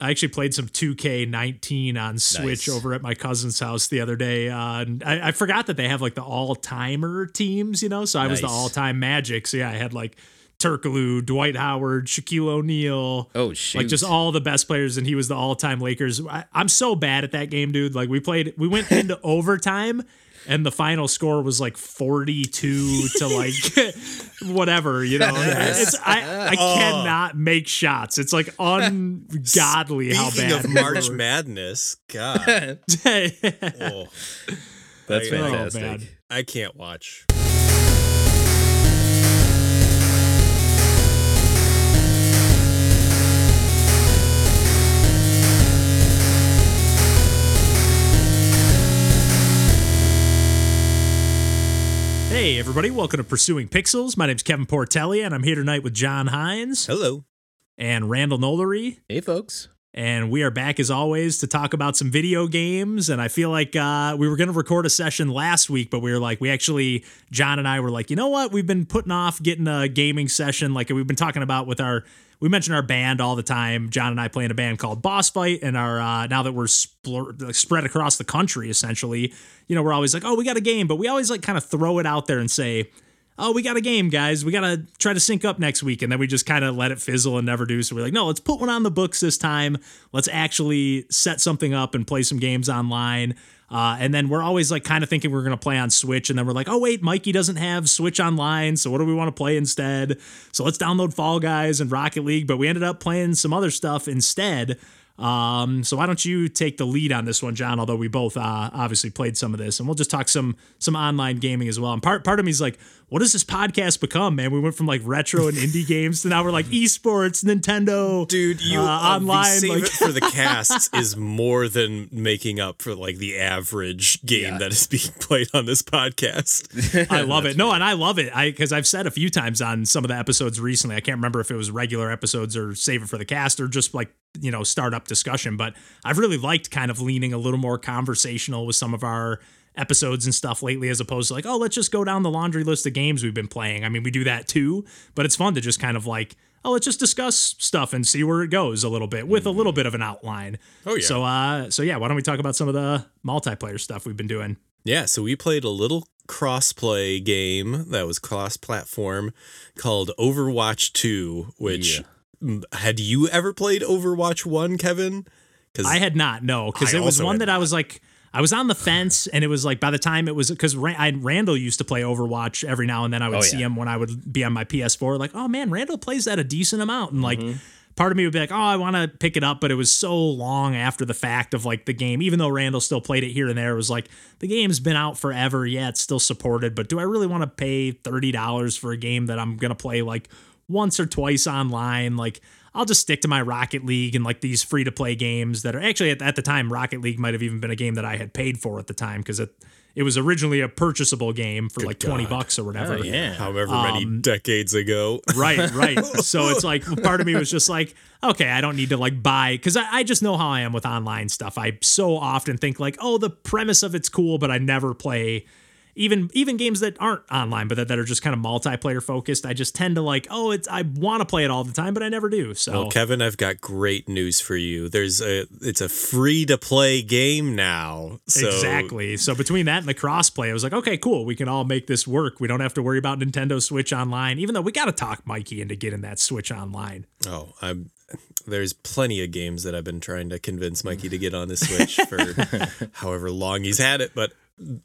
I actually played some 2K19 on Switch Nice. over at my cousin's house the other day. Uh, and I, I forgot that they have like the all timer teams, you know. So I was the all time Magic. So yeah, I had like Turkoglu, Dwight Howard, Shaquille O'Neal. Oh shoot! Like just all the best players, and he was the all-time Lakers. I, I'm so bad at that game, dude. Like we played, we went into overtime, and the final score was like 42 to like whatever, you know. It's I, I oh. cannot make shots. It's like ungodly how bad of March were. Madness, God, oh, That's I- fantastic. Oh, man. I can't watch. Hey, everybody, welcome to Pursuing Pixels. My name's Kevin Portelli, and I'm here tonight with John Hines Hello. and Randall Nolery. Hey, folks. and we are back as always to talk about some video games and i feel like uh, we were going to record a session last week but we were like we actually john and i were like you know what we've been putting off getting a gaming session like we've been talking about with our we mention our band all the time john and i play in a band called boss fight and our uh, now that we're spl- like, spread across the country essentially you know we're always like oh we got a game but we always like kind of throw it out there and say oh, we got a game, guys. We got to try to sync up next week. And then we just kind of let it fizzle and never do. So we're like, no, let's put one on the books this time. Let's actually set something up and play some games online. Uh, and then we're always like kind of thinking we're going to play on Switch. And then we're like, oh, wait, Mikey doesn't have Switch online. So what do we want to play instead? So let's download Fall Guys and Rocket League. But we ended up playing some other stuff instead. Um, so why don't you take the lead on this one, John? Although we both uh, obviously played some of this, and we'll just talk some some online gaming as well. And part part of me is like, what does this podcast become, man? We went from like retro and indie games to now we're like esports, Nintendo, Dude, you uh, online. Save like, it for the casts is more than making up for like the average game that is being played on this podcast. I love it. No, and I love it. I because I've said a few times on some of the episodes recently. I can't remember if it was regular episodes or save it for the cast or just like you know startup discussion. But I've really liked kind of leaning a little more conversational with some of our episodes and stuff lately, as opposed to like, oh, let's just go down the laundry list of games we've been playing. I mean, we do that too, but it's fun to just kind of like. Oh, let's just discuss stuff and see where it goes a little bit with a little bit of an outline. Oh, yeah. So, uh, so yeah, why don't we talk about some of the multiplayer stuff we've been doing? Yeah, so we played a little crossplay game that was cross-platform called Overwatch 2, which Yeah. M- had you ever played Overwatch 1, Kevin? Cuz I had not, no, because it was one had that I was like, I was on the fence, and it was like by the time it was because Randall used to play Overwatch every now and then. I would Oh, see yeah. him when I would be on my PS4, like, oh man, Randall plays that a decent amount, and like. Mm-hmm. Part of me would be like, oh, I want to pick it up, but it was so long after the fact of like the game. Even though Randall still played it here and there, it was like the game's been out forever. Yeah, it's still supported, but do I really want to pay thirty dollars for a game that I'm gonna play like once or twice online? Like, I'll just stick to my Rocket League and like these free to play games that are actually at, at the time Rocket League might have even been a game that I had paid for at the time because it it was originally a purchasable game for like 20 God. bucks or whatever. Oh, yeah. however many um, decades ago. Right, right. So it's like part of me was just like, okay, I don't need to like buy because I, I just know how I am with online stuff. I so often think like, oh, the premise of it's cool, but I never play even even games that aren't online, but that, that are just kind of multiplayer focused. I just tend to like, oh, it's I want to play it all the time, but I never do. So Well, Kevin, I've got great news for you. There's a it's a free to play game now. So exactly. So between that and the crossplay, I was like, okay, cool. We can all make this work. We don't have to worry about Nintendo Switch Online, even though we got to talk Mikey into getting that Switch Online. Oh, I'm there's plenty of games that I've been trying to convince Mikey to get on the Switch for however long he's had it, but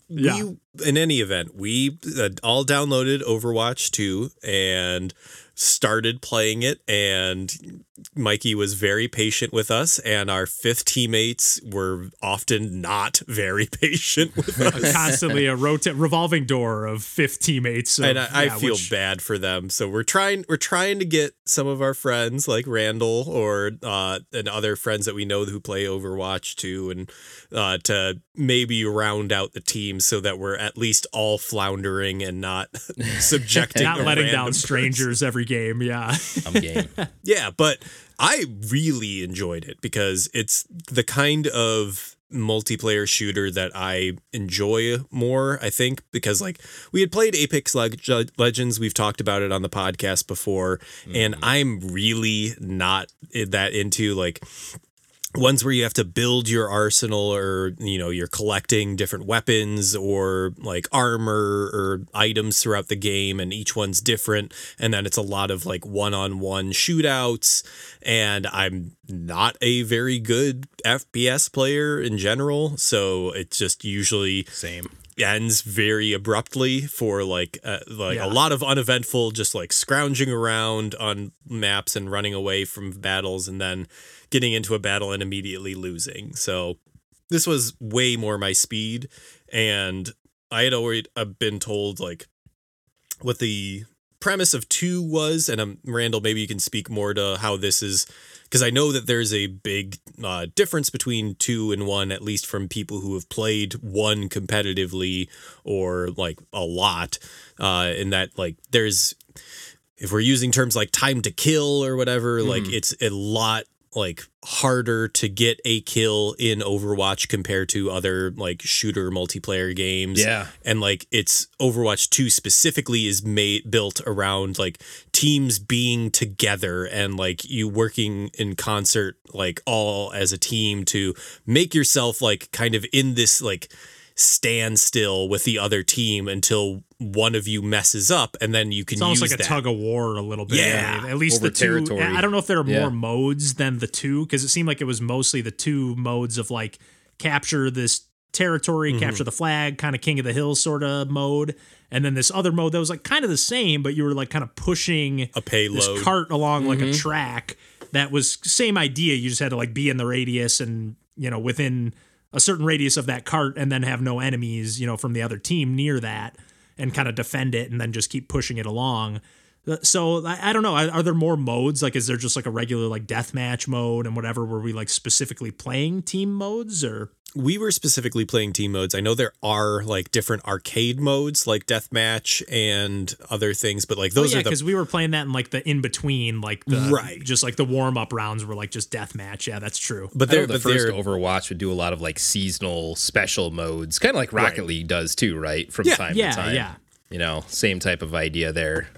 Yeah. in any event, we uh, all downloaded Overwatch 2 and started playing it and Mikey was very patient with us and our fifth teammates were often not very patient with us. Constantly a rota- revolving door of fifth teammates. of- and I, I feel which- bad for them. So we're trying we're trying to get some of our friends like Randall or uh and other friends that we know who play Overwatch too and uh to maybe round out the team so that we're at least all floundering and not subjecting not letting down person. strangers every game. Yeah. I'm game. Yeah, but I really enjoyed it because it's the kind of multiplayer shooter that I enjoy more, I think, because like we had played Apex Leg- Legends, we've talked about it on the podcast before, and mm-hmm. I'm really not that into like ones where you have to build your arsenal or you know you're collecting different weapons or like armor or items throughout the game and each one's different and then it's a lot of like one-on-one shootouts and I'm not a very good FPS player in general so it's just usually Same. ends very abruptly for like uh, like Yeah. a lot of uneventful just like scrounging around on maps and running away from battles and then getting into a battle and immediately losing so this was way more my speed and i had already uh, been told like what the premise of 2 was and um, Randall maybe you can speak more to how this is because I know that there's a big uh, difference between two and one, at least from people who have played one competitively or like a lot. Uh, in that, like, there's if we're using terms like time to kill or whatever, like it's a lot like harder to get a kill in Overwatch compared to other like shooter multiplayer games. Yeah. And like it's Overwatch 2 specifically is made built around like teams being together and like you working in concert like all as a team to make yourself like kind of in this like standstill with the other team until one of you messes up and then you can It's almost use like a that. tug of war a little bit. Yeah, really. at least over the two. territory. I don't know if there are Yeah. more modes than the two because it seemed like it was mostly the two modes of like capture this territory, Mm-hmm. capture the flag, kind of king of the hill sort of mode, and then this other mode that was like kind of the same, but you were like kind of pushing a this payload. cart along like Mm-hmm. a track. That was same idea. You just had to like be in the radius and you know within a certain radius of that cart, and then have no enemies you know from the other team near that, and kind of defend it, and then just keep pushing it along. Uh, So I, I don't know. Are, there more modes? Like, is there just like a regular like deathmatch mode and whatever? Were we like specifically playing team modes or? We were specifically playing team modes. I know there are like different arcade modes like deathmatch and other things, but like those oh, yeah, are the because we were playing that in like the in between, like the Right. just like the warm up rounds were like just deathmatch. Yeah, that's true. but I know the but first they're Overwatch would do a lot of like seasonal special modes, kind of like Rocket Right. League does too, right? From Yeah, time yeah, to time. yeah. You know, same type of idea there.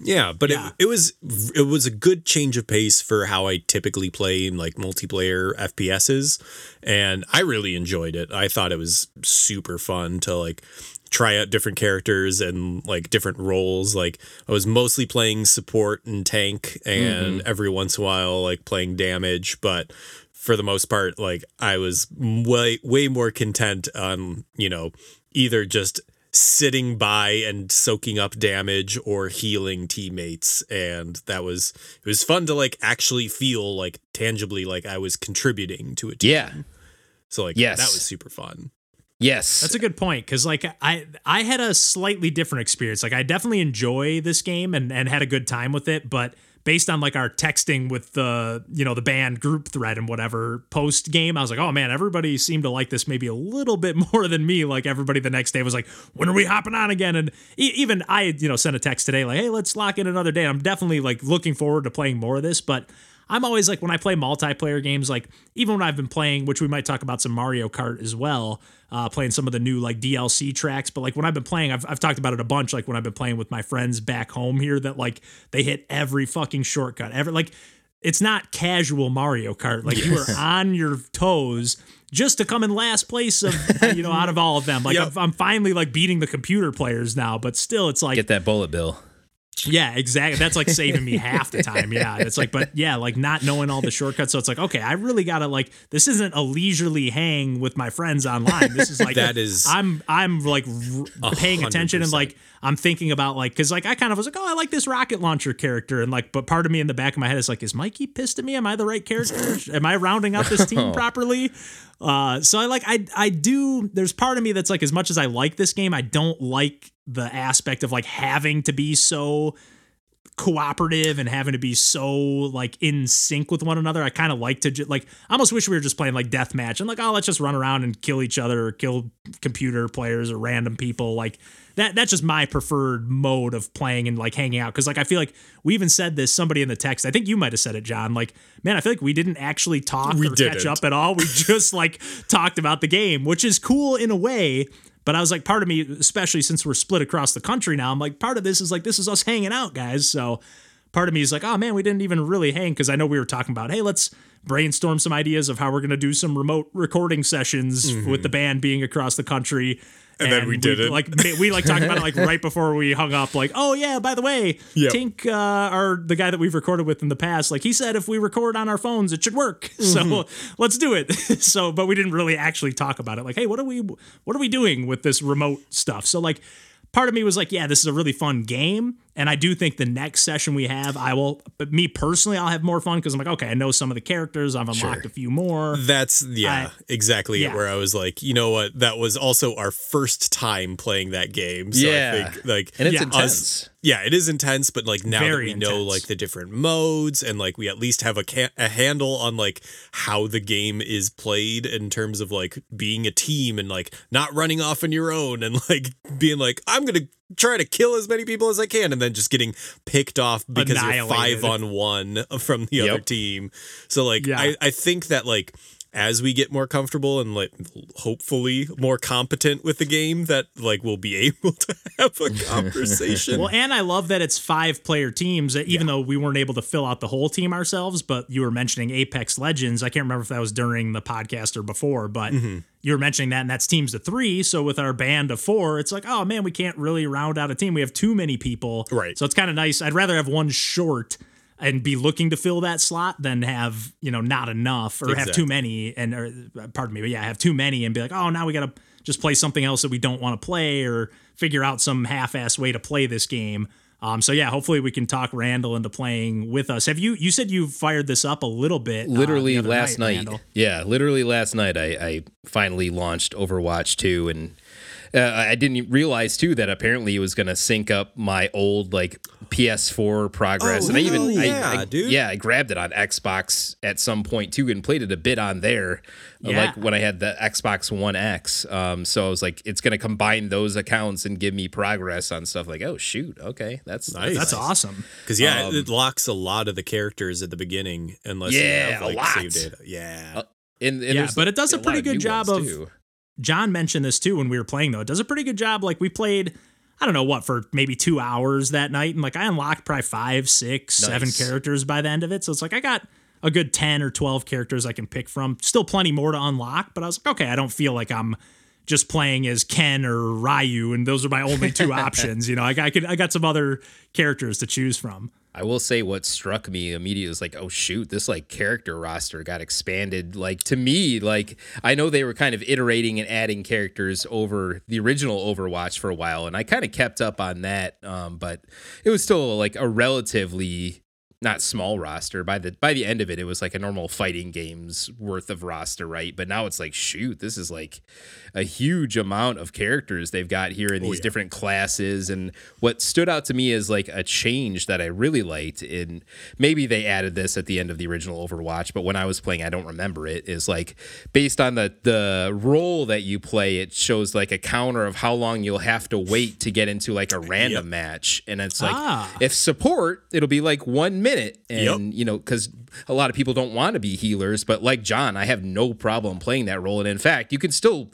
Yeah, but Yeah. It, it was it was a good change of pace for how I typically play in like multiplayer FPSs, and I really enjoyed it. I thought it was super fun to like try out different characters and like different roles. Like I was mostly playing support and tank, and mm-hmm. every once in a while like playing damage, but for the most part, like I was way way more content on you know either just sitting by and soaking up damage or healing teammates and that was it was fun to like actually feel like tangibly like I was contributing to a team. Yeah. So like Yes. that was super fun. Yes. That's a good point because like I I had a slightly different experience. Like I definitely enjoy this game and and had a good time with it, but based on like our texting with the you know the band group thread and whatever post game, I was like, oh man, everybody seemed to like this maybe a little bit more than me. Like everybody the next day was like, when are we hopping on again? And e- even I you know sent a text today like, hey, let's lock in another day. I'm definitely like looking forward to playing more of this, but. I'm always like when I play multiplayer games, like even when I've been playing, which we might talk about some Mario Kart as well, uh, playing some of the new like DLC tracks. But like when I've been playing, I've, I've talked about it a bunch. Like when I've been playing with my friends back home here, that like they hit every fucking shortcut. Ever like it's not casual Mario Kart. Like you are on your toes just to come in last place of you know out of all of them. Like Yep. I'm, I'm finally like beating the computer players now, but still it's like Get that bullet bill. Yeah, exactly. That's like saving me half the time. Yeah. It's like, but yeah, like not knowing all the shortcuts. So it's like, okay, I really gotta like this isn't a leisurely hang with my friends online. This is like That is I'm I'm like r- paying attention and like I'm thinking about like because like I kind of was like, oh, I like this rocket launcher character, and like, but part of me in the back of my head is like, is Mikey pissed at me? Am I the right character? Am I rounding out this team properly? Uh, so I like I I do. There's part of me that's like, as much as I like this game, I don't like the aspect of like having to be so cooperative and having to be so like in sync with one another. I kind of like to ju- like I almost wish we were just playing like deathmatch and like oh let's just run around and kill each other or kill computer players or random people like that that's just my preferred mode of playing and like hanging out cuz like I feel like we even said this somebody in the text I think you might have said it John like man I feel like we didn't actually talk We or didn't. catch up at all we just like talked about the game which is cool in a way but I was like, part of me, especially since we're split across the country now, I'm like, part of this is like, this is us hanging out, guys. So, part of me is like, oh man, we didn't even really hang because I know we were talking about, hey, let's brainstorm some ideas of how we're gonna do some remote recording sessions mm-hmm. with the band being across the country. Mm-hmm. And then we did it. Like we like talked about it like right before we hung up. Like, oh yeah, by the way, Yep. Tink, uh, our the guy that we've recorded with in the past, like he said, if we record on our phones, it should work. Mm-hmm. So let's do it. so, but we didn't really actually talk about it. Like, hey, what are we, what are we doing with this remote stuff? So, like, part of me was like, yeah, this is a really fun game, and I do think the next session we have, I will. But me personally, I'll have more fun because I'm like, okay, I know some of the characters, I've unlocked a few more. That's yeah, I- exactly yeah. where I was like, you know what? That was also our first time playing that game. So Yeah. I think like And it's Yeah. intense. yeah, it is intense, but like now Very that we know intense. like the different modes and like we at least have a ca- a handle on like how the game is played in terms of like being a team and like not running off on your own and like being like I'm going to try to kill as many people as I can and then just getting picked off because you're five on one from the other team. So like Yeah. I I think that like as we get more comfortable and like hopefully more competent with the game that like we'll be able to have a conversation. Well, and I love that it's five player teams, even though we weren't able to fill out the whole team ourselves. But you were mentioning Apex Legends. I can't remember if that was during the podcast or before, but Mm-hmm. you were mentioning that, and that's teams of three. So with our band of four, it's like, oh man, we can't really round out a team. We have too many people. Right. So it's kind of nice. I'd rather have one short and be looking to fill that slot than have you know not enough or have too many and or uh, pardon me but yeah have too many and be like oh now we gotta just play something else that we don't want to play or figure out some half-ass way to play this game um so yeah hopefully we can talk randall into playing with us have you you said you fired this up a little bit uh, literally other last night. Randall. Yeah, literally last night. I, I finally launched Overwatch 2 and uh, I didn't realize too that apparently it was gonna sync up my old like PS4 progress, Oh, and I even hell I- yeah, I, dude. yeah I grabbed it on Xbox at some point too and played it a bit on there, uh, Yeah. like when I had the Xbox One X. Um, so I was like, it's gonna combine those accounts and give me progress on stuff. Like, oh shoot, okay, that's Nice. that's awesome Because yeah, it locks a lot of the characters at the beginning unless you Yeah, have a like lot. save data. Yeah. And, and Yeah, but it does a lot pretty good new job of- too. John mentioned this too when we were playing though. It does a pretty good job. Like we played, I don't know what for maybe two hours that night, and like I unlocked probably five, six, seven Nice. characters by the end of it. So it's like I got a good ten or twelve characters I can pick from. Still plenty more to unlock, but I was like, okay, I don't feel like I'm just playing as Ken or Ryu, and those are my only two options. You know, like I could I got some other characters to choose from. I will say what struck me immediately was like, oh shoot, this like character roster got expanded. Like to me, like I know they were kind of iterating and adding characters over the original Overwatch for a while, and I kind of kept up on that. Um, but it was still like a relatively not small roster. By the by the end of it, it was like a normal fighting games worth of roster, right? But now it's like, shoot, this is like a huge amount of characters they've got here in these different classes. And what stood out to me is like a change that I really liked. In maybe they added this at the end of the original Overwatch, but when I was playing, I don't remember it. Is like based on the the role that you play, it shows like a counter of how long you'll have to wait to get into like a random match, and it's like Ah. if support, it'll be like one minute, and Yep. you know because a lot of people don't want to be healers, but like John, I have no problem playing that role, and in fact, you can still.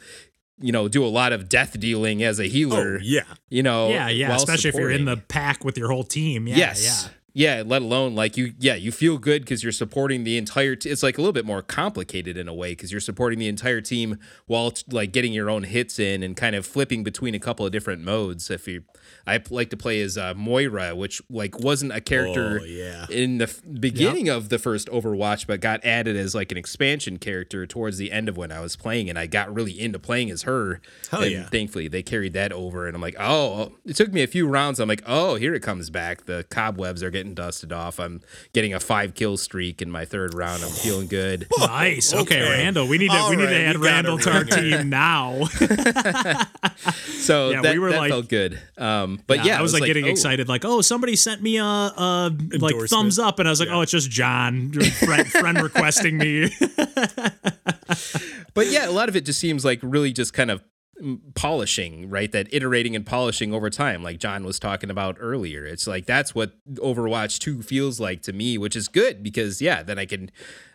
You know, do a lot of death dealing as a healer. Oh, yeah. You know, yeah, yeah. while Especially if you're in the pack with your whole team. Yeah, yes. yeah. Yeah, let alone like you, yeah, you feel good because you're supporting the entire. T- it's like a little bit more complicated in a way because you're supporting the entire team while t- like getting your own hits in and kind of flipping between a couple of different modes. If you, I like to play as uh, Moira, which like wasn't a character Oh, yeah. in the f- beginning of the first Overwatch, but got added as like an expansion character towards the end of when I was playing, and I got really into playing as her. Hell and yeah. Thankfully, they carried that over, and I'm like, oh, it took me a few rounds. I'm like, oh, here it comes back. The cobwebs are getting dusted off. I'm getting a five kill streak in my third round. I'm feeling good. Nice. Okay, Okay. Randall. We need to All we need to right, add Randall it, to our team now. So Yeah, that, we were that like- felt good. Um, but yeah, I was like, getting oh. excited, like, oh, somebody sent me a, a like thumbs up, and I was like, oh, it's just John, friend, friend requesting me. But yeah, a lot of it just seems like really just kind of polishing, right? That iterating and polishing over time, like John was talking about earlier. It's like that's what Overwatch 2 feels like to me, which is good because, yeah, then I can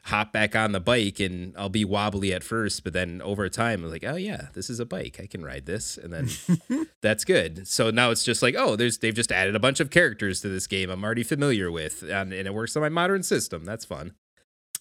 hop back on the bike and I'll be wobbly at first, but then over time, I'm like, oh, yeah, this is a bike. I can ride this. And then that's good. So now it's just like, oh, there's they've just added a bunch of characters to this game I'm already familiar with, and, and it works on my modern system. That's fun.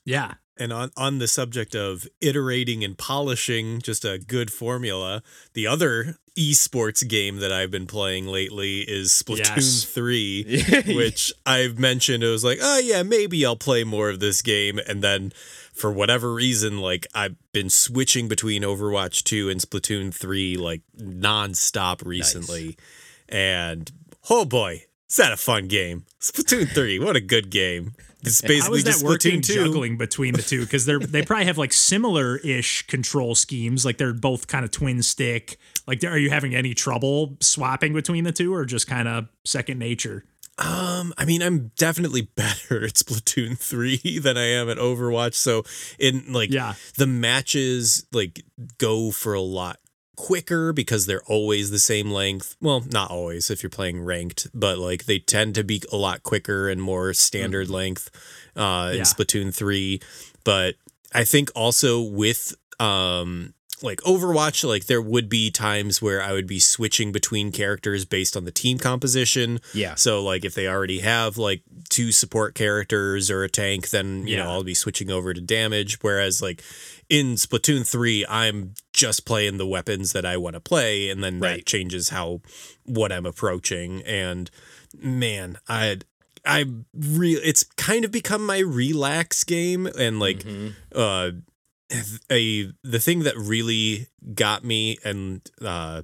Yeah. And on, on the subject of iterating and polishing just a good formula, the other esports game that I've been playing lately is Splatoon Yes. 3, which I've mentioned. It was like, oh, yeah, maybe I'll play more of this game. And then for whatever reason, like I've been switching between Overwatch 2 and Splatoon 3 like nonstop recently. And oh boy, is that a fun game? Splatoon 3, what a good game. It's basically is that just working 2. juggling between the two? Because they're they probably have like similar ish control schemes. Like they're both kind of twin stick. Like, are you having any trouble swapping between the two, or just kind of second nature? Um, I mean, I'm definitely better at Splatoon 3 than I am at Overwatch. So in like Yeah. the matches like go for a lot quicker because they're always the same length. Well, not always if you're playing ranked, but like they tend to be a lot quicker and more standard length uh in Yeah. Splatoon 3. But I think also with um like Overwatch, like there would be times where I would be switching between characters based on the team composition. Yeah. So like if they already have like two support characters or a tank, then you know I'll be switching over to damage. Whereas like in Splatoon 3, I'm just playing the weapons that I want to play, and then that changes how what I'm approaching. And man, I I real it's kind of become my relax game and like Mhm. uh a the thing that really got me and uh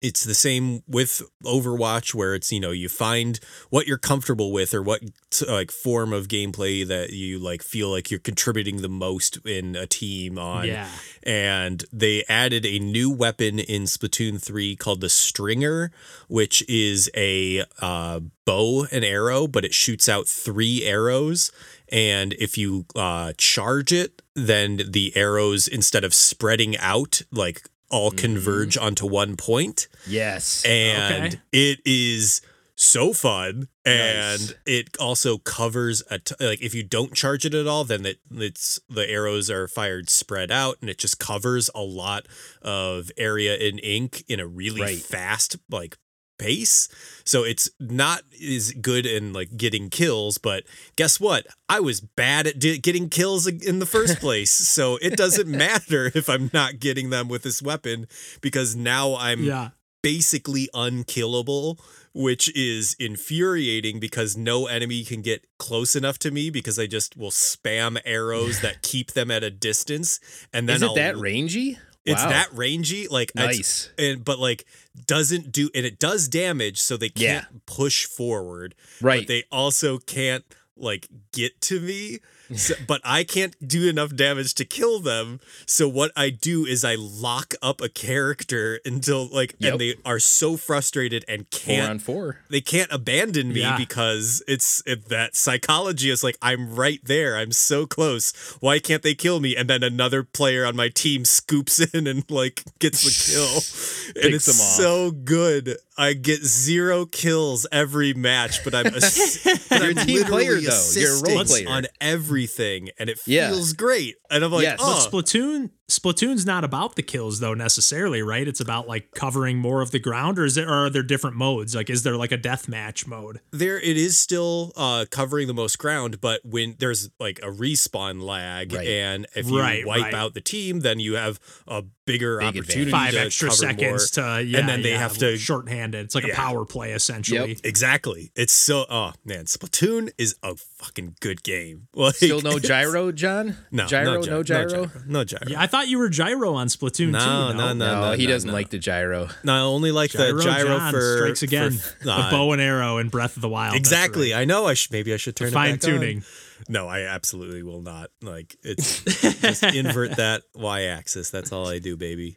it's the same with Overwatch where it's you know you find what you're comfortable with or what like form of gameplay that you like feel like you're contributing the most in a team on Yeah. and they added a new weapon in Splatoon 3 called the Stringer, which is a uh, bow and arrow, but it shoots out three arrows. And if you uh, charge it, then the arrows, instead of spreading out, like all converge onto one point Yes. and Okay. it is so fun and Nice. it also covers a t- like if you don't charge it at all then it, it's the arrows are fired spread out and it just covers a lot of area in ink in a really Right. fast like pace so it's not as good in like getting kills but guess what i was bad at di- getting kills in the first place so it doesn't matter if i'm not getting them with this weapon because now i'm Yeah. basically unkillable, which is infuriating because no enemy can get close enough to me because I just will spam arrows that keep them at a distance. And then Is it I'll, that rangy? It's Wow. that rangy, like nice. and but like doesn't do and it does damage, so they can't push forward. Right. But they also can't like get to me. So, but I can't do enough damage to kill them. So what I do is I lock up a character until like Yep. and they are so frustrated and can't on four. they can't abandon me Yeah. because it's it, that psychology is like I'm right there. I'm so close. Why can't they kill me? And then another player on my team scoops in and like gets the kill. and it's so good. I get zero kills every match, but I'm ass- but I'm a team player, literally though. You're a role assisting player. on everything, and it Yeah. feels great. And I'm like, Yes. oh, Splatoon Splatoon's not about the kills though necessarily, right? It's about like covering more of the ground, or is there or are there different modes? Like, is there like a deathmatch mode? there it is still uh covering the most ground but when there's like a respawn lag Right. and if you Right, wipe right. out the team then you have a bigger Big opportunity Five to extra cover seconds more. to yeah, and then they yeah, have to shorthanded. It's like a power play essentially. Yep. exactly it's so oh man splatoon is a fucking good game like, Still no gyro, John? no gyro, gy- no gyro. no gyro Yeah, I thought you were gyro on Splatoon No, too. no, no. No, he doesn't no. like the gyro. no I only like Gyro, the gyro John for strikes again. for, the uh, bow and arrow in Breath of the Wild. Exactly right. i know i should maybe i should turn Fine it back on. tuning. No, I absolutely will not. Like it's just invert that y axis. That's all I do, baby.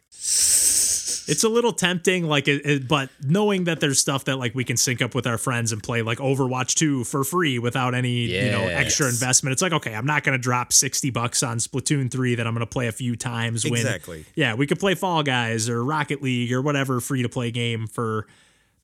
It's a little tempting, like it, it- but knowing that there's stuff that like we can sync up with our friends and play like Overwatch 2 for free without any you know extra Yes. investment. It's like okay, I'm not gonna drop 60 bucks on Splatoon 3 that I'm gonna play a few times. When Exactly. yeah, we could play Fall Guys or Rocket League or whatever free to play game for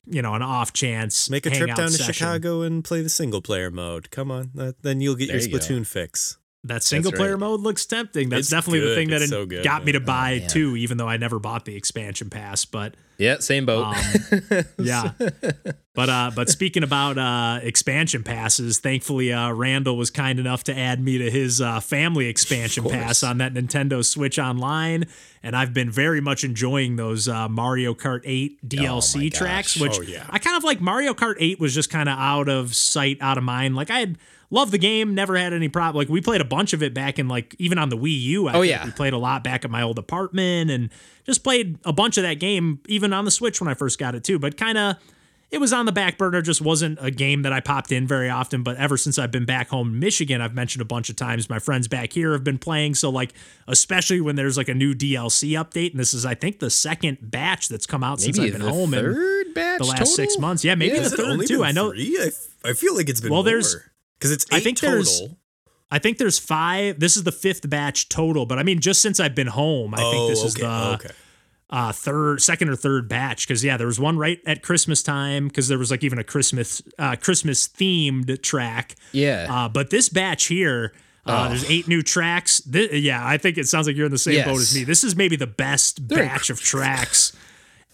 you know an off chance. Make a trip down to. Chicago and play the single player mode. Come on, that, then you'll get There your you. Splatoon fix. That single player right. mode looks tempting. That's It's definitely the thing that It's it so good, got me to buy man. too, even though I never bought the expansion pass. But Yeah, same boat. Um, yeah. But uh but speaking about uh expansion passes, thankfully uh Randall was kind enough to add me to his uh family expansion pass on that Nintendo Switch Online. And I've been very much enjoying those uh, Mario Kart 8 DLC gosh. tracks, which Oh, yeah. I kind of like Mario Kart 8 was just kind of out of sight, out of mind. Like I had loved the game, never had any problem. Like we played a bunch of it back in like even on the Wii U. I Oh, yeah. we played a lot back at my old apartment and just played a bunch of that game even on the Switch when I first got it too. But kind of it was on the back burner, just wasn't a game that I popped in very often. But ever since I've been back home in Michigan, I've mentioned a bunch of times my friends back here have been playing. So like, especially when there's like a new DLC update, and this is I think the second batch that's come out since I've been home in third batch the last six months. Yeah, maybe Yeah. the third only too. I know. Three? I, f- I feel like it's been Well, more. there's- because it's eight I think total. there's- I think there's five. This is the fifth batch total, but I mean, just since I've been home, I oh, think this is the okay. Uh, third, second or third batch. Because yeah, there was one right at Christmas time. Because there was like even a Christmas, uh, Christmas themed track. Yeah. Uh, but this batch here, uh, there's eight new tracks. Thi- yeah, I think it sounds like you're in the same boat as me. This is maybe the best batch of tracks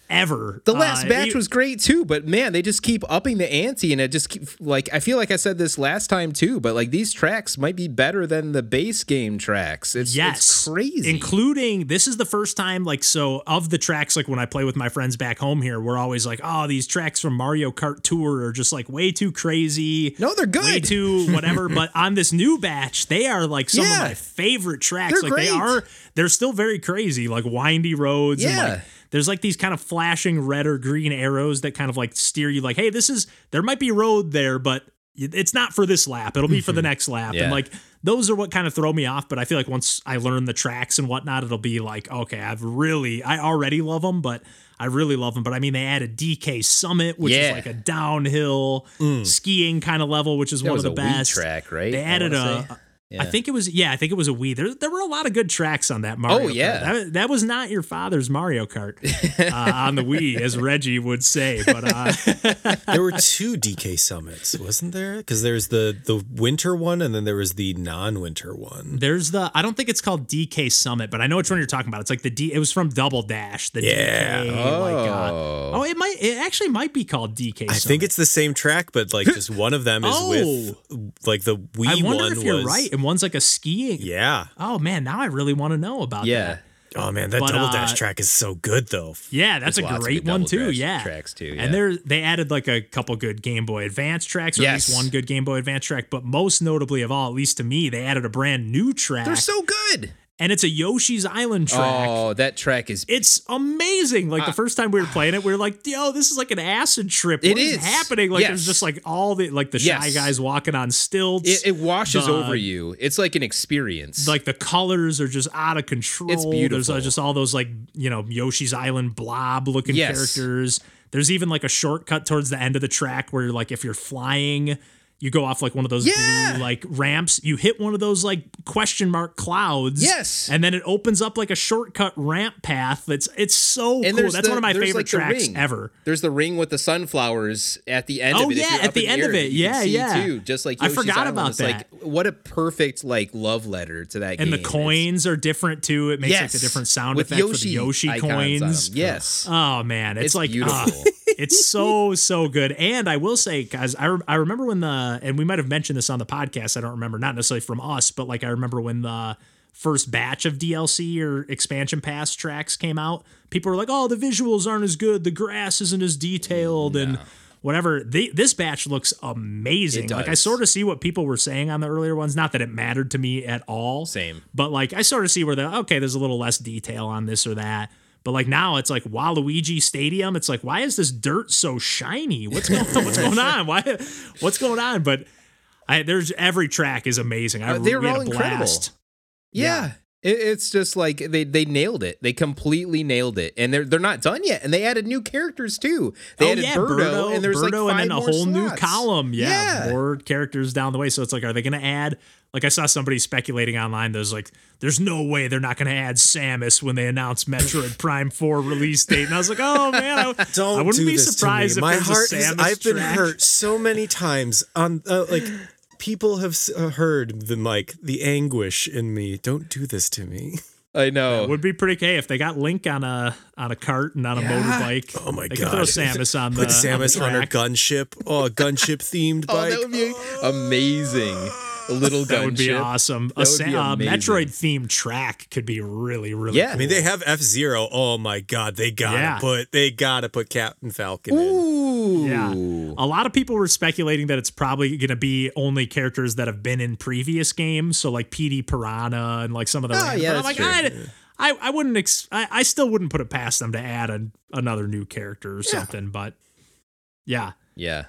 ever. The last Uh, batch you- was great too, but man, they just keep upping the ante, and it just keep, like I feel like I said this last time too, but like these tracks might be better than the base game tracks. It's, Yes. it's crazy. Including this is the first time like so of the tracks like when I play with my friends back home here, we're always like, "Oh, these tracks from Mario Kart Tour are just like way too crazy." no, they're good. Way too whatever, but on this new batch, they are like some Yeah. of my favorite tracks. They're like they are, they're still very crazy, like windy roads and Yeah. like there's like these kind of flashing red or green arrows that kind of like steer you like, "Hey, this is there might be road there, but it's not for this lap. It'll be for the mm-hmm. next lap." Yeah. And like those are what kind of throw me off. But I feel like once I learn the tracks and whatnot, it'll be like, okay, I've really, I already love them, but I really love them. But I mean, they added DK Summit, which is like a downhill mm. skiing kind of level, which is That one of the a best. track, right? They added wanna a. say. I think it was yeah, I think it was a Wii. There, there were a lot of good tracks on that Mario. Oh, yeah. That, that was not your father's Mario Kart uh, on the Wii, as Reggie would say. But uh, there were two DK summits, wasn't there? Because there's the the winter one, and then there was the non-winter one. There's the I don't think it's called DK Summit, but I know which one you're talking about. It's like the D. It was from Double Dash. The Yeah. DK. Like, uh, Oh. oh, it might. It actually might be called DK. I think it's the same track, but like just one of them is with like the Wii I wonder one if you're was. right, and one's like a skiing. Yeah. Oh man, now I really want to know about that. Yeah. that. Oh man, that But, double uh, dash track is so good though. Yeah, that's There's a great good one double too. dash Yeah, tracks, too, yeah. And there they added like a couple good Game Boy Advance tracks, or at least one good Game Boy Advance track. But most notably of all, at least to me, they added a brand new track, They're so good. And it's a Yoshi's Island track. Oh, that track is It's amazing. Like the first time we were playing it, we were like, "Yo, this is like an acid trip. What It is is. happening?" Like there's just like all the like the shy Yes. guys walking on stilts. it, it washes The- over you. It's like an experience. like the colors are just out of control. It's There's beautiful. uh, just all those like you know Yoshi's Island blob looking Yes. characters. There's even like a shortcut towards the end of the track where like if you're flying, you go off like one of those Yeah. blue like ramps. You hit one of those like question mark clouds. Yes. and then it opens up like a shortcut ramp path. That's it's so and cool. That's the- one of my favorite like, tracks ring. ever. There's the ring with the sunflowers at the end Oh, of it. Yeah, at the end of air, it. Yeah, yeah. Too, just like I forgot Island. about It's that. Like what a perfect like love letter to that And game. the It's- coins are different too. It makes like a different sound with effect for the Yoshi coins. Yes, Oh man, it's, It's like beautiful. Ah, it's so so good. And I will say, guys, I re- I remember when the Uh, and we might have mentioned this on the podcast. I don't remember, not necessarily from us, but like I remember when the first batch of DLC or expansion pass tracks came out. People were like, "Oh, the visuals aren't as good. The grass isn't as detailed." And whatever. They, this batch looks amazing. Like I sort of see what people were saying on the earlier ones. Not that it mattered to me at all. Same. But like I sort of see where the okay, there's a little less detail on this or that. But like now it's like Waluigi Stadium. It's like why is this dirt so shiny? What's going on? What's going on? Why? What's going on? But I, there's every track is amazing. I Uh, they were we had all incredible. blast. yeah. It, it's just like they they nailed it. They completely nailed it, and they're they're not done yet. And they added new characters too. They oh added yeah, Birdo, and there's like Birdo five and then a whole new column. Yeah, Yeah. more characters down the way. So it's like, are they going to add? Like I saw somebody speculating online. There's like, there's no way they're not going to add Samus when they announce Metroid Prime Four release date. And I was like, oh man, I, Don't I wouldn't be surprised if my there's heart a has, Samus I've been hurt so many times on uh, like people have uh, heard the like the anguish in me. Don't do this to me. I know. Would be pretty okay if they got Link on a on a cart and on a motorbike. Oh my they god! Could throw Samus on the Put Samus on, on, her gunship. Oh, a gunship themed oh, bike. that would be amazing. A little That would be gunship. awesome. That a would Sa- be uh. Metroid themed track could be really really. Yeah. I mean, they have F Zero. Oh my god, they gotta Yeah. put they gotta put Captain Falcon in. Ooh. Yeah. A lot of people were speculating that it's probably going to be only characters that have been in previous games. So, like Petey Piranha and like some of the. Oh, random- yeah, but I'm like, that's true. I, I, I wouldn't. Ex- I, I still wouldn't put it past them to add an, another new character or something. But yeah. Yeah.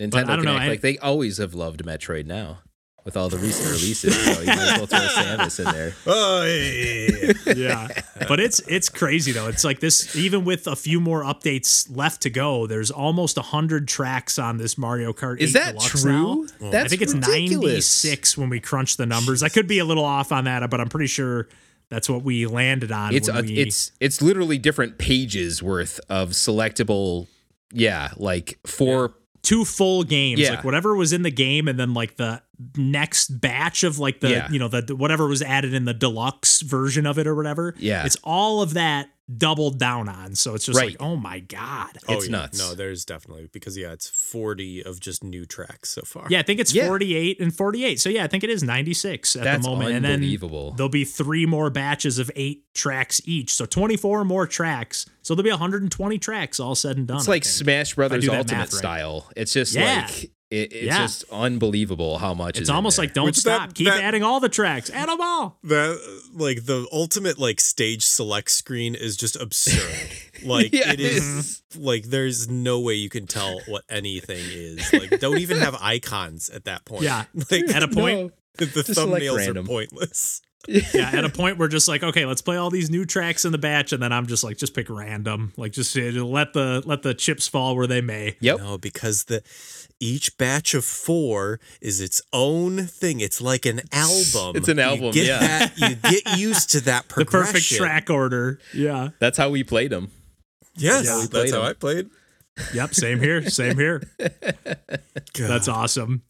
Nintendo But I don't know, I- like they always have loved Metroid now with all the recent releases. So you might as well throw Samus in there. Oh, yeah, yeah, yeah. yeah but it's it's crazy though it's like this even with a few more updates left to go there's almost 100 tracks on this mario kart Is 8 that Deluxe true? now. That's i think it's 96 when we crunch the numbers i could be a little off on that but i'm pretty sure that's what we landed on It's when a, we, it's it's literally different pages worth of selectable. Yeah, like four. two full games Yeah. like whatever was in the game and then like the next batch of like the Yeah. you know the whatever was added in the deluxe version of it or whatever Yeah. it's all of that doubled down on so it's just Right. like oh my god It's oh, yeah. nuts. No, there's definitely because yeah, it's 40 of just new tracks so far. Yeah, I think it's Yeah. 48 and 48. So yeah, I think it is 96 at That's the moment. And unbelievable. then there'll be three more batches of eight tracks each. So 24 more tracks. So there'll be 120 tracks all said and done. It's like. Smash Brothers Ultimate math right. style. It's just Yeah. like it, it's Yeah. just unbelievable how much. It's is in almost there. like don't Which stop. that- Keep that- adding all the tracks. Add them all. That like the ultimate like stage select screen is just absurd. like Yeah, it is like there's no way you can tell what anything is. Like don't even have icons at that point. Yeah. Like At a point, the select thumbnails are pointless. yeah, at a point we're just like, okay, let's play all these new tracks in the batch, and then I'm just like, just pick random, like just uh, let the let the chips fall where they may. Yep. No, because the each batch of four is its own thing. It's like an album. It's an You album, get yeah. that- you get used to that progression. The perfect track order. Yeah. That's how we played them. Yes, Yeah, we that's played how. I played. Yep, same here. Same here. That's awesome.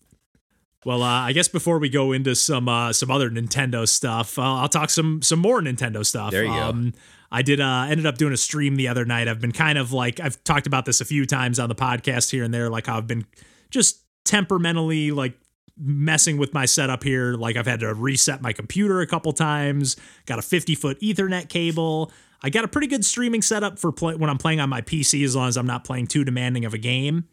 Well, uh, I guess before we go into some uh, some other Nintendo stuff, uh, I'll talk some some more Nintendo stuff. There you go. um, I did uh, ended up doing a stream the other night. I've been kind of like I've talked about this a few times on the podcast here and there, like how I've been just temperamentally like messing with my setup here. Like I've had to reset my computer a couple times. Got a 50 foot Ethernet cable. I got a pretty good streaming setup for play- when I'm playing on my PC, as long as I'm not playing too demanding of a game.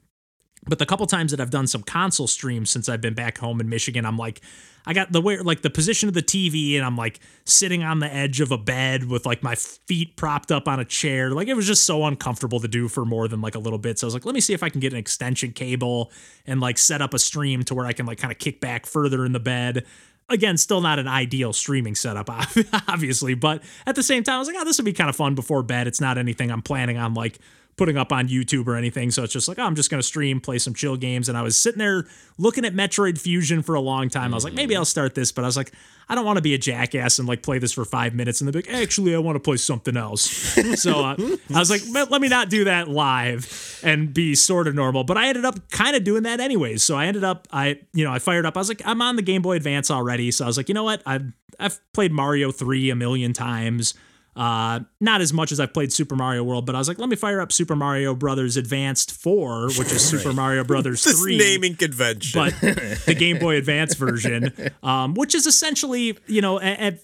But the couple times that I've done some console streams since I've been back home in Michigan, I'm like, I got the way like the position of the TV, and I'm like sitting on the edge of a bed with like my feet propped up on a chair. Like it was just so uncomfortable to do for more than like a little bit. So I was like, let me see if I can get an extension cable and like set up a stream to where I can like kind of kick back further in the bed. Again, still not an ideal streaming setup, obviously, but at the same time, I was like, oh, this would be kind of fun before bed. It's not anything I'm planning on like putting up on YouTube or anything. So it's just like, oh, I'm just going to stream, play some chill games. And I was sitting there looking at Metroid Fusion for a long time. I was like, maybe I'll start this, but I was like, I don't want to be a jackass and like play this for five minutes and then be like, actually, I want to play something else. so uh, I was like, "Let- me not do that live and be sort of normal. But I ended up kind of doing that anyways. So I ended up, I, you know, I fired up. I was like, I'm on the Game Boy Advance already. So I was like, you know what? I've, I've played Mario 3 a million times. Uh, not as much as I've played Super Mario World, but I was like, let me fire up Super Mario Brothers Advanced 4, which is Super Mario Brothers This 3 naming convention. but the Game Boy Advance version, um, which is essentially, you know, at, at-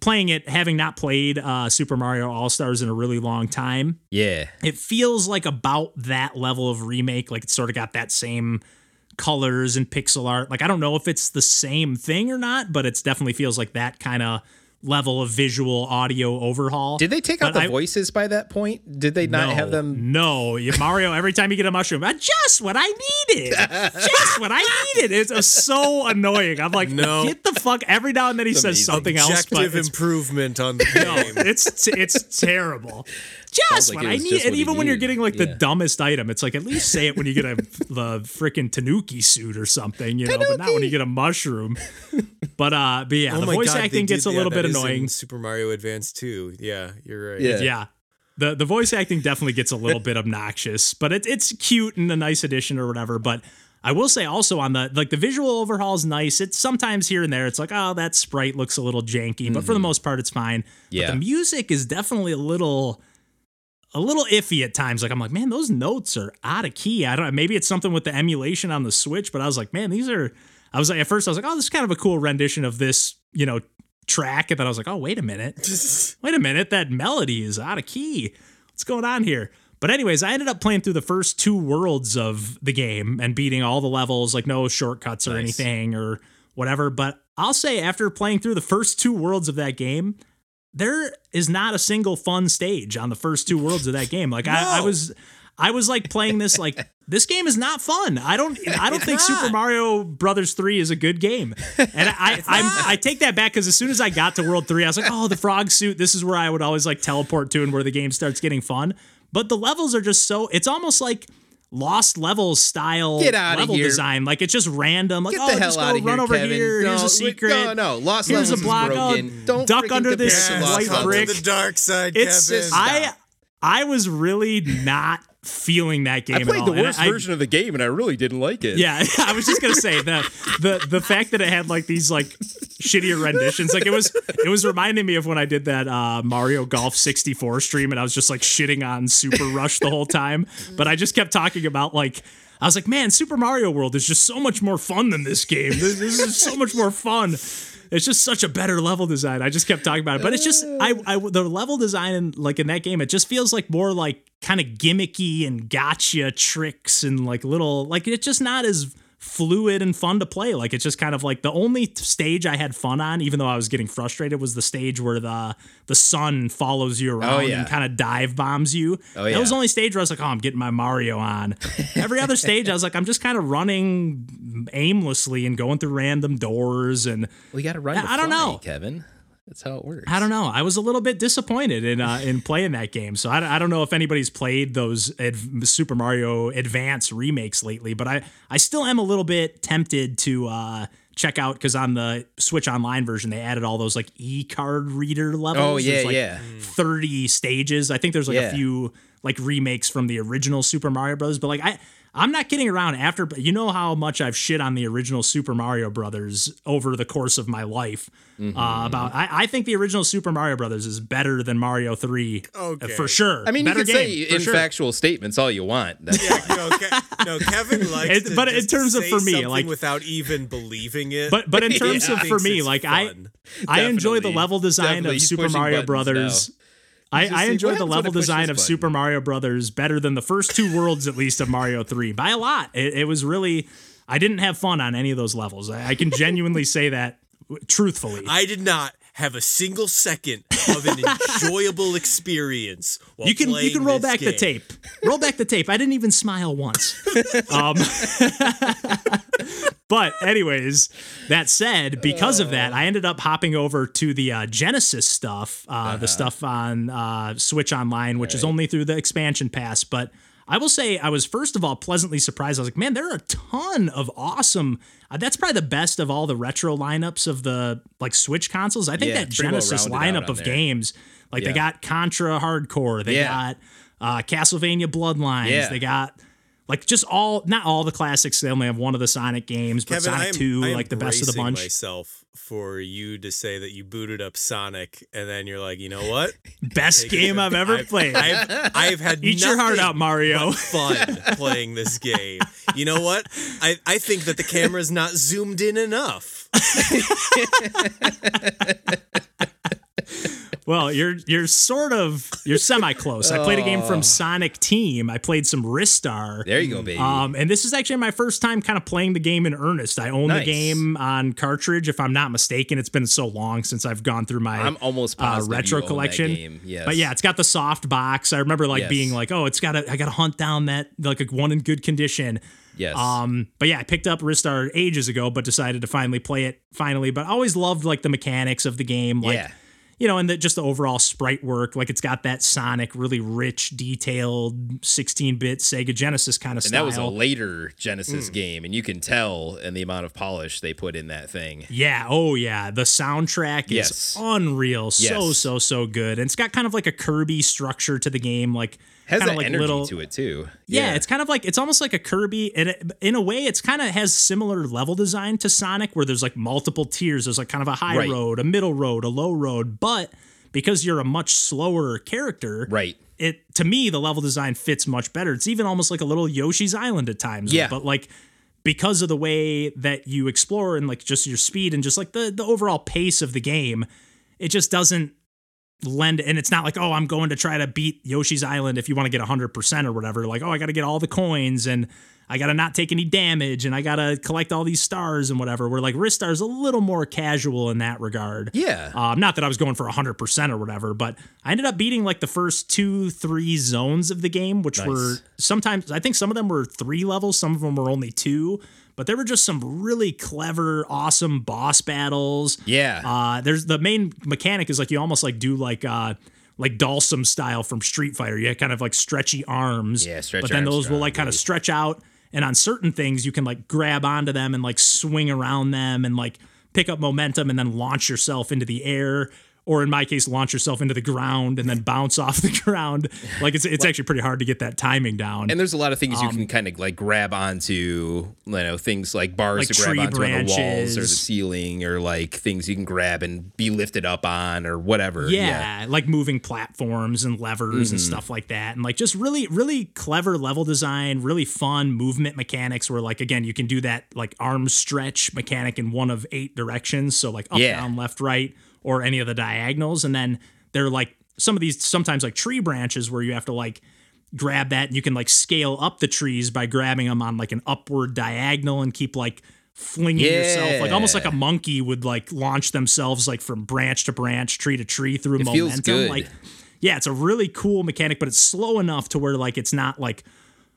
playing it, having not played uh, Super Mario All Stars in a really long time, Yeah. it feels like about that level of remake. Like it's sort of got that same colors and pixel art. Like I don't know if it's the same thing or not, but it definitely feels like that kind of level of visual audio overhaul. Did they take out the I- voices by that point? Did they not no, have them? No, Mario. Every time you get a mushroom, "Ah, just what I needed, just what I needed. It's uh, so annoying. I'm like, No. get the fuck. Every now and then he says amazing. something else, Objective improvement on the no, game. it's it's terrible. Just like what it I need, just and even when you're getting like the dumbest item, it's like at least say it when you get a the freaking Tanuki suit or something, you know, but not when you get a mushroom. But uh, but yeah, oh the voice God, they acting gets did- a yeah, little that bit annoying. Super Mario Advance 2. Yeah, you're right. Yeah. Yeah. The the voice acting definitely gets a little bit obnoxious, but it, it's cute and a nice addition or whatever. But I will say also on the like the visual overhaul is nice. It's sometimes here and there it's like, oh, that sprite looks a little janky, but for the most part it's fine. But Mm-hmm. Yeah. the music is definitely a little a little iffy at times. Like I'm like, man, those notes are out of key. I don't maybe it's something with the emulation on the Switch, but I was like, man, these are I was like at first I was like, oh, this is kind of a cool rendition of this, you know, track. And then I was like, oh, wait a minute. wait a minute, that melody is out of key. What's going on here? But anyways, I ended up playing through the first two worlds of the game and beating all the levels, like no shortcuts or anything or whatever. But I'll say after playing through the first two worlds of that game, there is not a single fun stage on the first two worlds of that game. Like I, I was I was like playing this like this game is not fun. I don't I don't think Super Mario Brothers 3 is a good game. And I I'm, I take that back because as soon as I got to World 3, I was like, oh the frog suit, this is where I would always like teleport to and where the game starts getting fun. But the levels are just so it's almost like Lost levels style Get outta level here. design. Like it's just random. Like, Get oh, the hell just go out of run here, over Kevin. here. Here's No, a secret. No, no, Lost Here's Levels a block. is Oh, broken. Don't duck freaking under this compare white brick. the dark side, It's Kevin. I I was really not feeling that game I at played all. the worst I- version of the game, and I really didn't like it. Yeah, I was just gonna say that the the fact that it had like these like shittier renditions, like it was it was reminding me of when I did that uh, Mario Golf 64 stream, and I was just like shitting on Super Rush the whole time. But I just kept talking about like. I was like, man, Super Mario World is just so much more fun than this game. This, this is so much more fun. It's just such a better level design. I just kept talking about it, but it's just I, I the level design in, like in that game, it just feels like more like kind of gimmicky and gotcha tricks and like little like it's just not as fluid and fun to play. Like it's just kind of like the only stage I had fun on, even though I was getting frustrated, was the stage where the the sun follows you oh, around Oh, yeah. and kind of dive bombs you. Oh, That was the only stage where I was like, oh, I'm getting my Mario on. Every other stage, I was like, I'm just kind of running aimlessly and going through random doors and Well, you got to run. I- I don't fly, know. Kevin. That's how it works. I don't know. I was a little bit disappointed in uh, in playing that game. So I, I don't know if anybody's played those Ad- Super Mario Advance remakes lately, but I I still am a little bit tempted to uh, check out because on the Switch Online version they added all those like e card reader levels. Oh, yeah, There's, like, yeah. Thirty stages. I think there's like a few like remakes from the original Super Mario Brothers, but like I. I'm not kidding around. After you know how much I've shit on the original Super Mario Brothers over the course of my life. Mm-hmm. Uh, about I, I think the original Super Mario Brothers is better than Mario Three uh, Okay. for sure. I mean, better you can game, say for in sure. factual statements all you want. That's fine. no, Ke- no, Kevin likes It- to but in terms of for me, like- without even believing it. But but in terms Yeah. of for me, it's like I fun. I enjoy the level design Definitely. of Super Mario buttons Brothers. now. I, I saying, enjoy the level design of button? Super Mario Brothers better than the first two worlds, at least, of Mario 3 by a lot. It, it was really, I didn't have fun on any of those levels. I, I can genuinely say that truthfully. I did not have a single second of an enjoyable experience. While you can you can roll back the tape. Roll back the tape. I didn't even smile once. um, but anyways, that said, because of that, I ended up hopping over to the uh, Genesis stuff, uh, the stuff on uh, Switch Online, which is only through the expansion pass. But I will say, I was first of all pleasantly surprised. I was like, man, there are a ton of awesome. Uh, that's probably the best of all the retro lineups of the like Switch consoles. I think Yeah, that pretty well Genesis lineup of there. games, like they got Contra Hardcore, they Yeah. got uh, Castlevania Bloodlines. Yeah. They got like just all not all the classics. They only have one of the Sonic games, but Kevin, Sonic am, Two, I am like the best of the bunch. Myself for you to say that you booted up Sonic and then you're like, you know what? Best game I've ever I've- played. I've, I've had Eat your heart out, Mario. fun playing this game. You know what? I, I think that the camera's not zoomed in enough. Well, you're you're sort of you're semi close. I played a game from Sonic Team. I played some Ristar. There you go, baby. Um, and this is actually my first time kind of playing the game in earnest. I own Nice. the game on cartridge, if I'm not mistaken. It's been so long since I've gone through my I'm almost uh, retro collection. game. Yes. But yeah, it's got the soft box. I remember like Yes. being like, oh, it's got to I got to hunt down that like a one in good condition. yes. Um, but yeah, I picked up Ristar ages ago, but decided to finally play it finally. But I always loved like the mechanics of the game, like Yeah. You know, and the, just the overall sprite work. Like it's got that Sonic, really rich, detailed, 16-bit Sega Genesis kind of and style. that was a later. Genesis hmm. game, and you can tell in the amount of polish they put in that thing. Yeah. Oh, yeah. The soundtrack is Yes. unreal. So, Yes. so, so good. And it's got kind of like a Kirby structure to the game. Like, Has that like energy little. to it too. Yeah, it's kind of like it's almost like a Kirby, and it, in a way, it's kind of has similar level design to Sonic, where there's like multiple tiers. There's like kind of a high Right. road, a middle road, a low road. But because you're a much slower character, right. it to me the level design fits much better. It's even almost like a little Yoshi's Island at times. Yeah. But like because of the way that you explore and like just your speed and just like the the overall pace of the game, it just doesn't lend and it's not like oh i'm going to try to beat yoshi's island if you want to get 100% or whatever like oh i got to get all the coins and i got to not take any damage and i got to collect all these stars and whatever where like ristar's a little more casual in that regard Yeah. um, not that I was going for 100% or whatever, but I ended up beating like the first two, three zones of the game, which Nice. were sometimes, I think some of them were three levels, some of them were only two, but there were just some really clever, awesome boss battles. yeah. Uh, there's the main mechanic is like you almost like do like, uh, like Dhalsim style from Street Fighter. You have kind of like stretchy arms. Yeah, stretch But then those will like kind of stretch out. And on certain things, you can like grab onto them and like swing around them and like pick up momentum and then launch yourself into the air. Or in my case, launch yourself into the ground and then bounce off the ground. Like it's it's actually pretty hard to get that timing down. and there's a lot of things you um, can kind of like grab onto, you know, things like bars Like to grab onto on the walls or the ceiling, or like things you can grab and be lifted up on, or whatever. Yeah, like moving platforms and levers and stuff like that. And like just really, really clever level design, really fun movement mechanics where like again, you can do that like arm stretch mechanic in one of eight directions. So like up, Yeah. down, left, right, or any of the diagonals. And then they're like some of these sometimes like tree branches where you have to like grab that and you can like scale up the trees by grabbing them on like an upward diagonal and keep like flinging yourself. Like almost like a monkey would like launch themselves like from branch to branch tree to tree through It momentum. Like yeah it's a really cool mechanic but it's slow enough to where like it's not like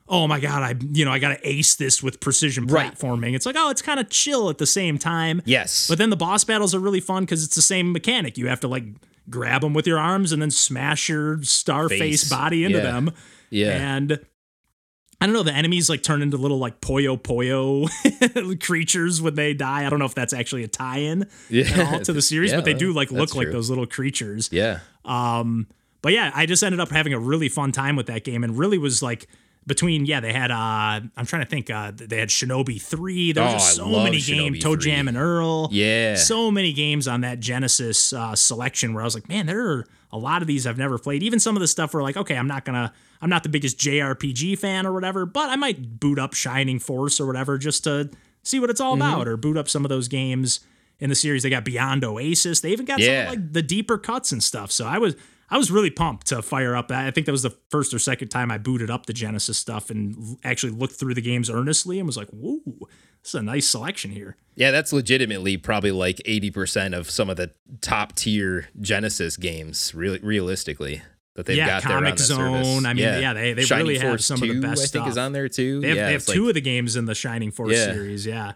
oh my god i you know i gotta ace this with precision Right. platforming it's like oh it's kind of chill at the same time Yes. but then the boss battles are really fun because it's the same mechanic. You have to like grab them with your arms and then smash your star face, Face. body into Yeah. them. yeah. And I don't know, the enemies like turn into little like Puyo Puyo creatures when they die. I don't know if that's actually a tie-in at all to the series, Yeah, but they do like look that's like those little creatures. yeah. Um, but yeah, I just ended up having a really fun time with that game and really was like between yeah, they had uh I'm trying to think uh they had Shinobi 3. There Oh, I so many games, ToeJam and Earl. Yeah. So many games on that Genesis uh, selection where I was like, man, there are a lot of these I've never played. Even some of the stuff where like, okay, I'm not gonna I'm not the biggest JRPG fan or whatever, but I might boot up Shining Force or whatever just to see what it's all Mm-hmm. about, or boot up some of those games in the series. They got Beyond Oasis. They even got some Yeah. of, like the deeper cuts and stuff. So I was I was really pumped to fire up that. I think that was the first or second time I booted up the Genesis stuff and actually looked through the games earnestly and was like, "Whoa, this is a nice selection here." Yeah, that's legitimately probably like 80% of some of the top tier Genesis games, really realistically. That they've Yeah, got there on Comix that service. Zone. I mean, yeah, they- they Shining really have Force some of the 2, best I think is on there too. They have, yeah, they have two like of the games in the Shining Force Yeah. series. Yeah.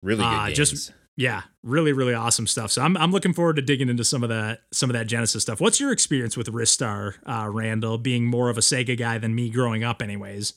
really good uh, games. just- Yeah, really, really awesome stuff. So I'm, I'm looking forward to digging into some of that some of that Genesis stuff. What's your experience with Ristar, uh, Randall, being more of a Sega guy than me growing up, anyways?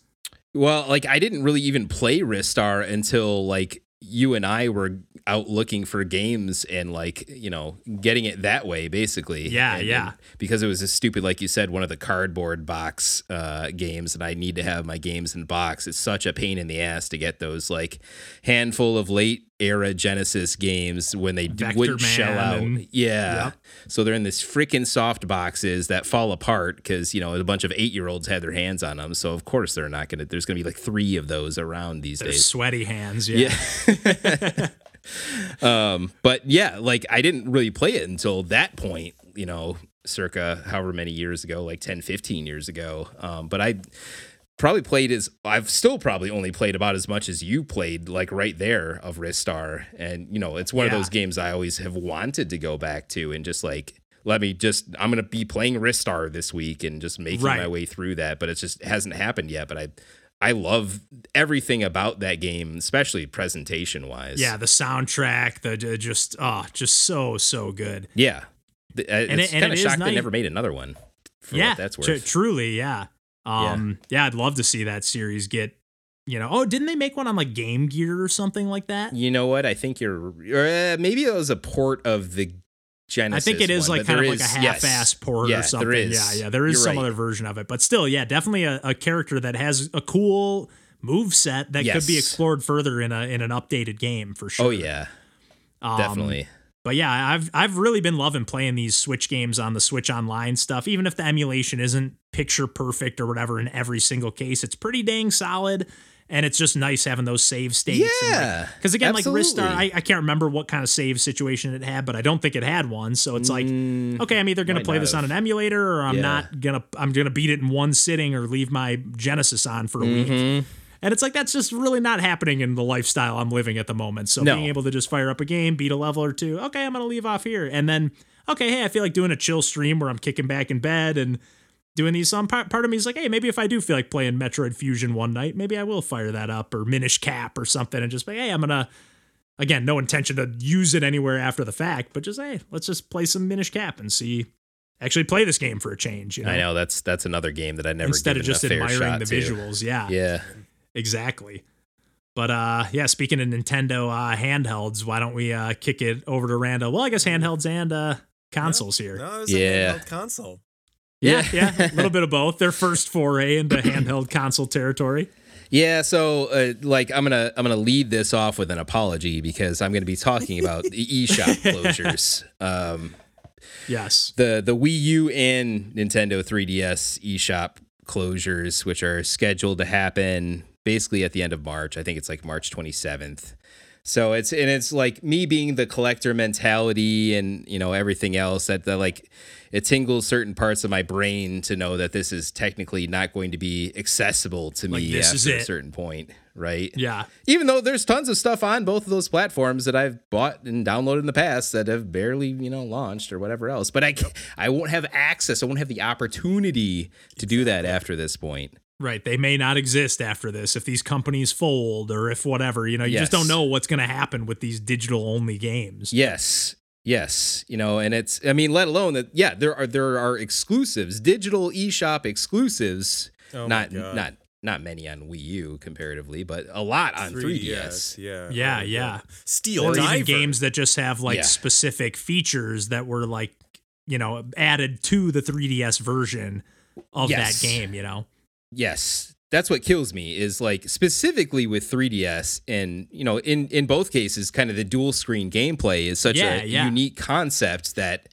Well, like I didn't really even play Ristar until like you and I were out looking for games and like, you know, getting it that way basically. Yeah, And- yeah. and because it was a stupid, like you said, one of the cardboard box uh, games, and I need to have my games in box. It's such a pain in the ass to get those like handful of late era Genesis games when they Vector wouldn't shell out. and- yeah. Yep. So they're in this freaking soft boxes that fall apart because, you know, a bunch of eight year olds had their hands on them. So, of course, they're not going to, there's going to be like three of those around these They're days. sweaty hands. Yeah. Yeah. um, but yeah, like I didn't really play it until that point, you know, circa however many years ago, like 10, 15 years ago. Um, but I probably played as I've still probably only played about as much as you played, like right there of Ristar. And, you know, it's one Yeah. of those games I always have wanted to go back to and just like, let me just, I'm to be playing Ristar this week and just making my way through that. But it's just it hasn't happened yet. But I, I love everything about that game, especially presentation wise. Yeah, the soundtrack, the the just oh, just so so good. Yeah. Uh, And it's it- kind of shocked they never made another one. For yeah, that's worth. truly, yeah. Um, yeah. I'd love to see that series get. You know, oh, didn't they make one on like Game Gear or something like that? You know what? I think you're. Uh, maybe it was a port of the Genesis. I think it is one, like kind of there like a half-ass port Yeah, or something. Is. Yeah, yeah, there is You're some right. other version of it, but still, yeah, definitely a, a character that has a cool move set that could be explored further in a in an updated game for sure. Oh yeah, Um, definitely. But yeah, I've I've really been loving playing these Switch games on the Switch Online stuff. Even if the emulation isn't picture perfect or whatever in every single case, it's pretty dang solid. And it's just nice having those save states. Yeah, Because again, like absolutely. Ristar, I, I can't remember what kind of save situation it had, but I don't think it had one. So it's like, Mm, okay, I'm either gonna play this on an emulator, or I'm Yeah. not gonna I'm gonna beat it in one sitting, or leave my Genesis on for a week. And it's like that's just really not happening in the lifestyle I'm living at the moment. So No. being able to just fire up a game, beat a level or two, okay, I'm gonna leave off here, and then okay, hey, I feel like doing a chill stream where I'm kicking back in bed and doing these. Some part, part of me is like, hey, maybe if I do feel like playing Metroid Fusion one night, maybe I will fire that up or Minish Cap or something, and just be, hey, I'm gonna. Again, no intention to use it anywhere after the fact, but just hey, let's just play some Minish Cap and see. Actually, play this game for a change. You know, I know that's that's another game that I never instead of just admiring the to. visuals. Yeah, Yeah, Exactly. But uh yeah, speaking of Nintendo uh handhelds, why don't we uh kick it over to Randall? Well, I guess handhelds and uh consoles here. No, it was Yeah. a handheld console. Yeah, Yeah. yeah, a little bit of both. Their first foray into handheld console territory. yeah. So, uh, like, I'm gonna I'm gonna lead this off with an apology because I'm gonna be talking about the eShop closures. Um, Yes. the the Wii U and Nintendo 3DS eShop closures, which are scheduled to happen basically at the end of March. I think it's like March 27th. So it's and it's like me being the collector mentality and you know everything else that, that like it tingles certain parts of my brain to know that this is technically not going to be accessible to Like, me after a certain point, right? Yeah. Even though there's tons of stuff on both of those platforms that I've bought and downloaded in the past that have barely, you know, launched or whatever else, but I ca- I won't have access. I won't have the opportunity to do that after this point. Right. They may not exist after this if these companies fold or if whatever. You know, you just don't know what's gonna happen with these digital only games. Yes. Yes, you know, and it's I mean, let alone that yeah, there are there are exclusives, digital eShop exclusives. Oh not not not many on Wii U comparatively, but a lot on 3DS. Yeah. Yeah, Oh my yeah. God. Steel or Diver. even games that just have like Yeah. specific features that were like you know added to the 3ds version of Yes. that game you know Yes. That's what kills me is like specifically with 3DS and you know in in both cases kind of the dual screen gameplay is such Yeah, a yeah. unique concept that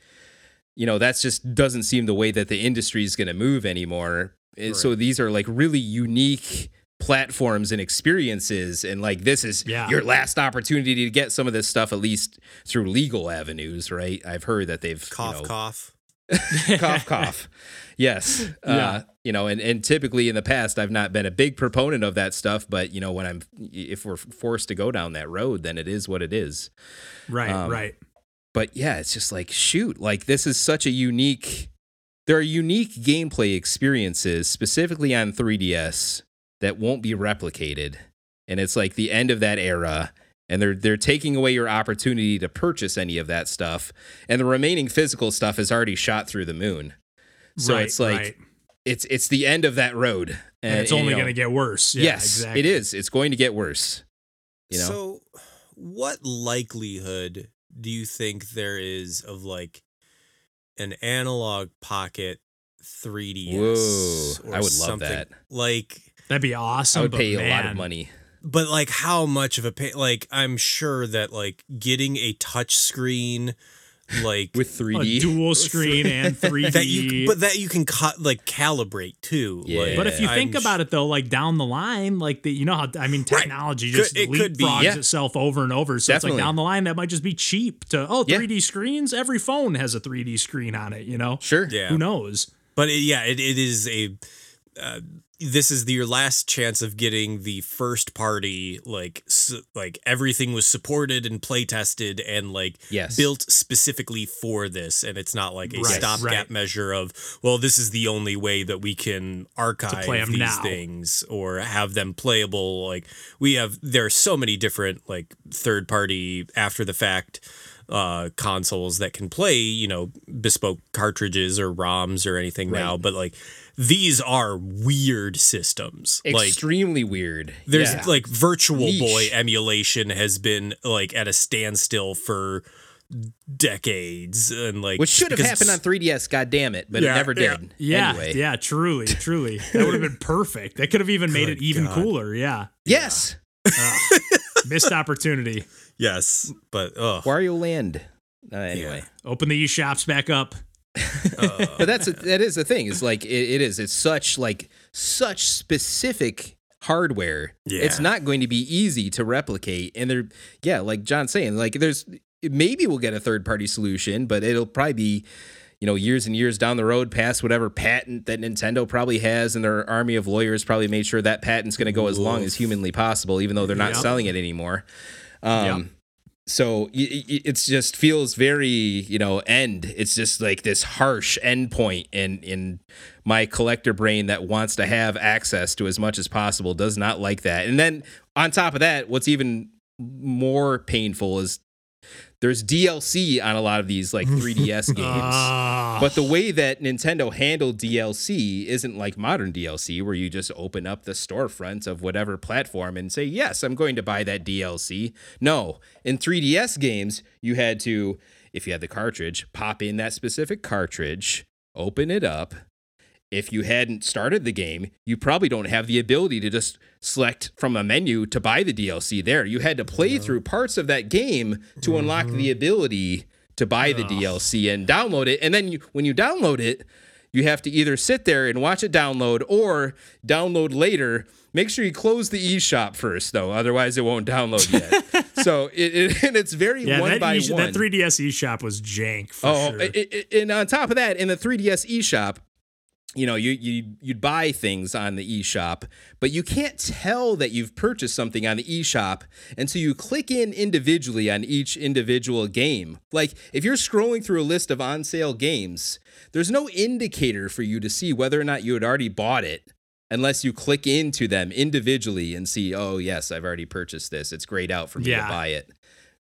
you know that's just doesn't seem the way that the industry is going to move anymore. And So these are like really unique platforms and experiences and like this is Yeah. your last opportunity to get some of this stuff at least through legal avenues, right? I've heard that they've Cough, you know, cough. cough cough. Yes. Yeah. uh you know and and typically in the past i've not been a big proponent of that stuff but you know when i'm if we're forced to go down that road then it is what it is. Right Um, right. but yeah it's just like shoot like this is such a unique there are unique gameplay experiences specifically on 3ds that won't be replicated. And it's like the end of that era and they're they're taking away your opportunity to purchase any of that stuff and the remaining physical stuff is already shot through the moon so right, it's like right. it's it's the end of that road and it's you only know, going to get worse yeah, yes exactly it is it's going to get worse you know So, what likelihood do you think there is of like an analog pocket 3DS? Whoa, or I would love something? that. Like, that'd be awesome i would but pay a lot of money but like, how much of a pay? Like, I'm sure that like getting a touch screen like with 3D. dual screen and 3D. that you but that you can cut like calibrate too. Yeah. Like, But if you think I'm about it though, like down the line, like the, you know how I mean, technology just Could- it could be, yeah. itself over and over. So it's like down the line that might just be cheap to oh 3D screens. Every phone has a 3D screen on it. You know, Sure. Yeah. who knows? But it, yeah, it, it is a. Uh, this is the, your last chance of getting the first party like su- like everything was supported and play tested and like Yes. built specifically for this and it's not like a Right, stopgap right. measure of well this is the only way that we can archive these now. things or have them playable like we have there are so many different like third party after the fact uh consoles that can play you know bespoke cartridges or ROMs or anything now but like these are weird systems like Extremely weird. there's Yeah. like virtual Niche. boy emulation has been like at a standstill for decades and like which should have happened on 3DS. God damn it, but Yeah, it never yeah. did. Yeah, Anyway. yeah, truly, truly. That would have been perfect. That could have even made it even God. cooler. Yeah, Yes. missed opportunity. Yes but oh Wario Land. Uh, anyway. Open the eShops back up. but that's a, that is the thing. It's like it, it is. It's such like such specific hardware. Yeah. It's not going to be easy to replicate. And they're yeah, like John's saying, like there's maybe we'll get a third party solution, but it'll probably be you know years and years down the road past whatever patent that Nintendo probably has and their army of lawyers probably made sure that patent's going to go as long as humanly possible even though they're not Yep. selling it anymore. Um Yep. so it's just feels very you know end it's just like this harsh end point in in my collector brain that wants to have access to as much as possible does not like that and then on top of that what's even more painful is there's DLC on a lot of these like 3DS games Ah, but the way that Nintendo handled DLC isn't like modern DLC, where you just open up the storefront of whatever platform and say, Yes, I'm going to buy that DLC. No, in 3DS games, you had to, if you had the cartridge, pop in that specific cartridge, open it up. If you hadn't started the game, you probably don't have the ability to just select from a menu to buy the DLC there. You had to play through parts of that game to unlock the mm-hmm. ability to buy the DLC and download it. And then you, when you download it, you have to either sit there and watch it download or download later. Make sure you close the eShop first, though, otherwise it won't download yet. so it, it and it's very yeah, one that, by eSh- one. that 3DS eShop was jank for Oh, sure. i- i- and on top of that, in the 3DS eShop, you know, you you you'd buy things on the eShop, but you can't tell that you've purchased something on the eShop until you click in individually on each individual game. Like if you're scrolling through a list of on sale games, there's no indicator for you to see whether or not you had already bought it unless you click into them individually and see, oh yes, I've already purchased this. It's grayed out for me Yeah. to buy it.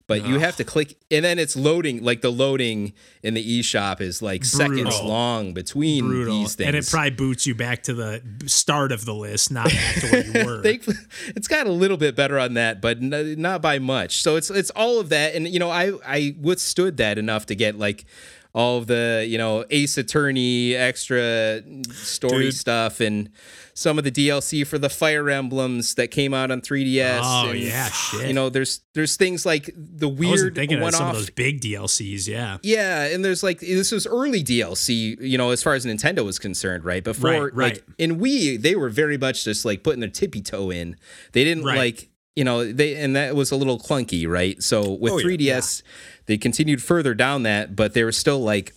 But you have to click, and then it's loading. Like the loading in the eShop is like seconds long between brutal. these things. And it probably boots you back to the start of the list, not back to where you were. Thankfully, it's got a little bit better on that, but n- not by much. So it's it's all of that, and you know, I I withstood that enough to get like all of the you know Ace Attorney extra story Dude. stuff and some of the DLC for the Fire Emblems that came out on 3DS. Oh, and, yeah, shit. You know, there's there's things like the I wasn't weird thinking of one some of those big DLCs. Yeah. Yeah, and there's like this was early DLC, you know, as far as Nintendo was concerned, right? Before Right, right. like in Wii, they were very much just like putting their tippy toe in. They didn't Right. like, you know, they and that was a little clunky, right? So with Oh, yeah. 3DS, they continued further down that, but they were still like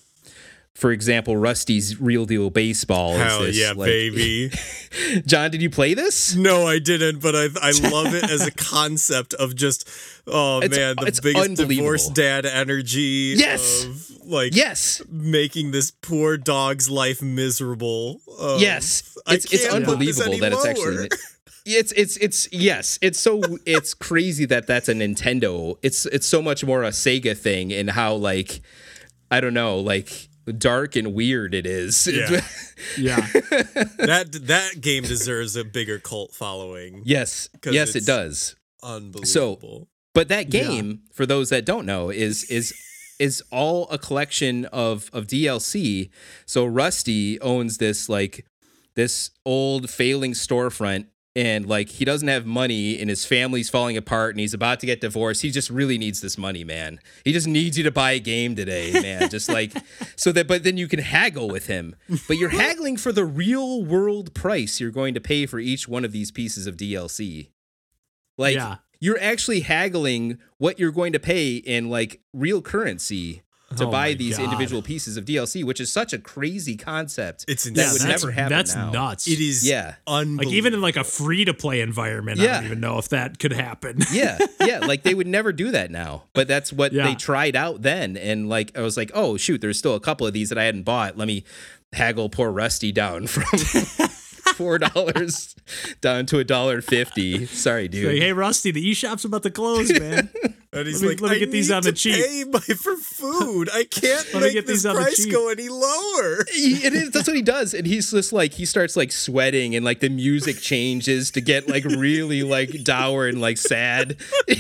for example, Rusty's Real Deal Baseball. is hell this, yeah like- baby John, did you play this? no i didn't but i i love it as a concept of just oh It's- man the biggest divorced dad energy Yes. of like Yes. making this poor dog's life miserable Um, Yes, it's it's can't put this unbelievable that it's actually. It's it's it's yes, it's so it's crazy that that's a Nintendo. It's it's so much more a Sega thing and how like I don't know like dark and weird it is. Yeah. Yeah. that that game deserves a bigger cult following yes yes, it does. unbelievable so But that game, for those that don't know, is is is all a collection of of DLC. So Rusty owns this like this old failing storefront and like he doesn't have money and his family's falling apart and he's about to get divorced he just really needs this money man. He just needs you to buy a game today man just like so that but then you can haggle with him. But you're haggling for the real world price you're going to pay for each one of these pieces of dlc like Yeah. you're actually haggling what you're going to pay in like real currency to Oh buy these God. individual pieces of DLC, which is such a crazy concept. It's that insane. would that's, never happen That's now. nuts. It is Yeah. unbelievable. like even in like a free to play environment, I don't even know if that could happen. yeah, yeah, like they would never do that now. But that's what Yeah. they tried out then, and like I was like, oh shoot, there's still a couple of these that I hadn't bought. Let me haggle poor Rusty down from four dollars down to a dollar fifty. Sorry, dude. Like, hey Rusty, the eShop's about to close, man. and he's let me- like, let me get these on the cheap." Pay my, for food. I can't Let make get this these the price go any lower. He- it is, that's what he does, and he's just like he starts like sweating, and like the music changes to get like really like dour and like sad. Oh,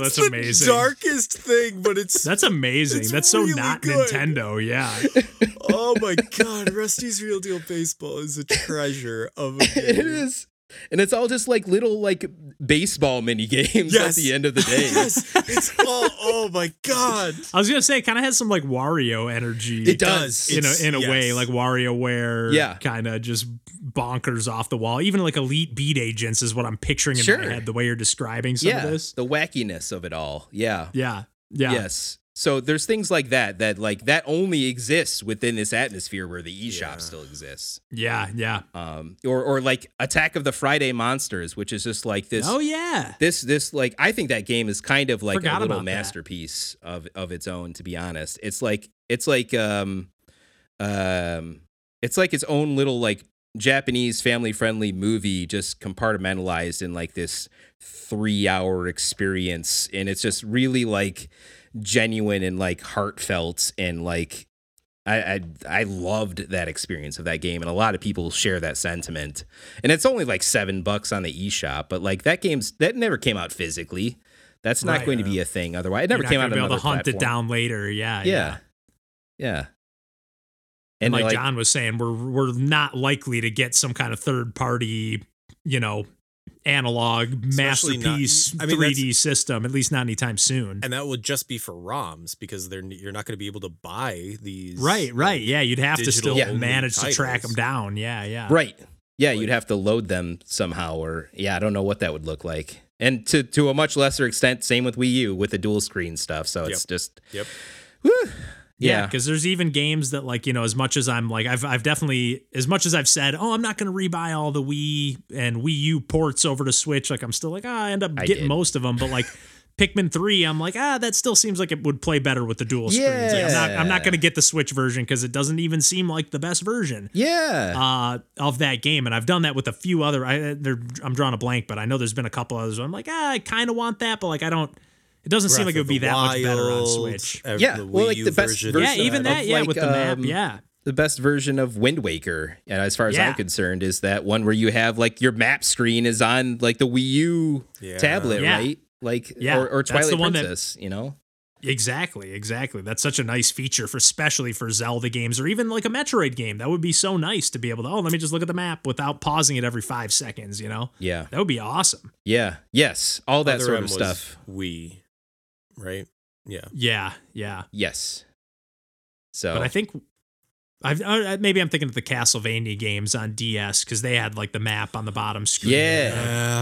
that's it's amazing. The darkest thing, but it's That's amazing. It's That's so really not good. Nintendo. Yeah. Oh my god, Rusty's Real Deal Baseball is a treasure of a game. is, and it's all just like little like baseball mini games at the end of the day. Yes, it's all. Oh my god, I was gonna say, it kind of has some like Wario energy. It does. in a in a way, yes. like WarioWare. Yeah. kind of just bonkers off the wall. Even like Elite Beat Agents is what I'm picturing in Sure. my head. The way you're describing some yeah, of this. the wackiness of it all. Yeah. Yeah, yeah, Yes. So there's things like that that like that only exists within this atmosphere where the eShop Yeah. still exists. yeah, yeah. Um, or or like Attack of the Friday Monsters, which is just like this. Oh yeah. This this like I think that game is kind of like Forgot a little about that. masterpiece of of its own. To be honest, it's like it's like um um it's like its own little like Japanese family friendly movie, just compartmentalized in like this three hour experience, and it's just really like genuine and like heartfelt and like I, I I loved that experience of that game, and a lot of people share that sentiment. And it's only like seven bucks on the eShop, but like that game's that never came out physically. That's not Right. going to uh, be a thing otherwise. It never came out be able to hunt it down later. Yeah, yeah. Yeah, yeah. And like, John was saying, we're we're not likely to get some kind of third party, you know, analog Especially not- masterpiece I mean, 3D system. At least not anytime soon. and that would just be for ROMs because they're you're not going to be able to buy these. Right, right. Yeah, you'd have to still only manage to track them down. Yeah, yeah. right. Yeah, Like- you'd have to load them somehow, or yeah, I don't know what that would look like. And to to a much lesser extent, same with Wii U with the dual screen stuff. So it's just Yep. whew. Yeah, yeah, because there's even games that like you know as much as I'm like I've I've definitely as much as I've said oh I'm not gonna rebuy all the Wii and Wii U ports over to Switch like I'm still like ah I end up I getting did. most of them but like Pikmin three I'm like ah that still seems like it would play better with the dual screens like, I'm not I'm not gonna get the Switch version because it doesn't even seem like the best version yeah. uh, of that game, and I've done that with a few other. I, I'm drawing a blank, but I know there's been a couple others. Where I'm like, ah, I kind of want that, but like I don't. It doesn't seem like it would be the that much better on Switch. ev- Yeah, the well, like U the best version. version Yeah, even of, that. Yeah, like, with the map. um, Yeah, the best version of Wind Waker, and as far as Yeah. I'm concerned, is that one where you have like your map screen is on like the Wii U Yeah. tablet, Yeah. right? Like Yeah, or, or that's the Twilight one that- Princess, you know? exactly, exactly. That's such a nice feature for, especially for Zelda games or even like a Metroid game. That would be so nice to be able to. Oh, let me just look at the map without pausing it every five seconds. You know, Yeah, that would be awesome. yeah, yes, all that Other sort M of stuff. Wii, right? Yeah. Yeah, yeah. Yes. So But I think I've uh, maybe I'm thinking of the Castlevania games on DS because they had like the map on the bottom screen, Yeah.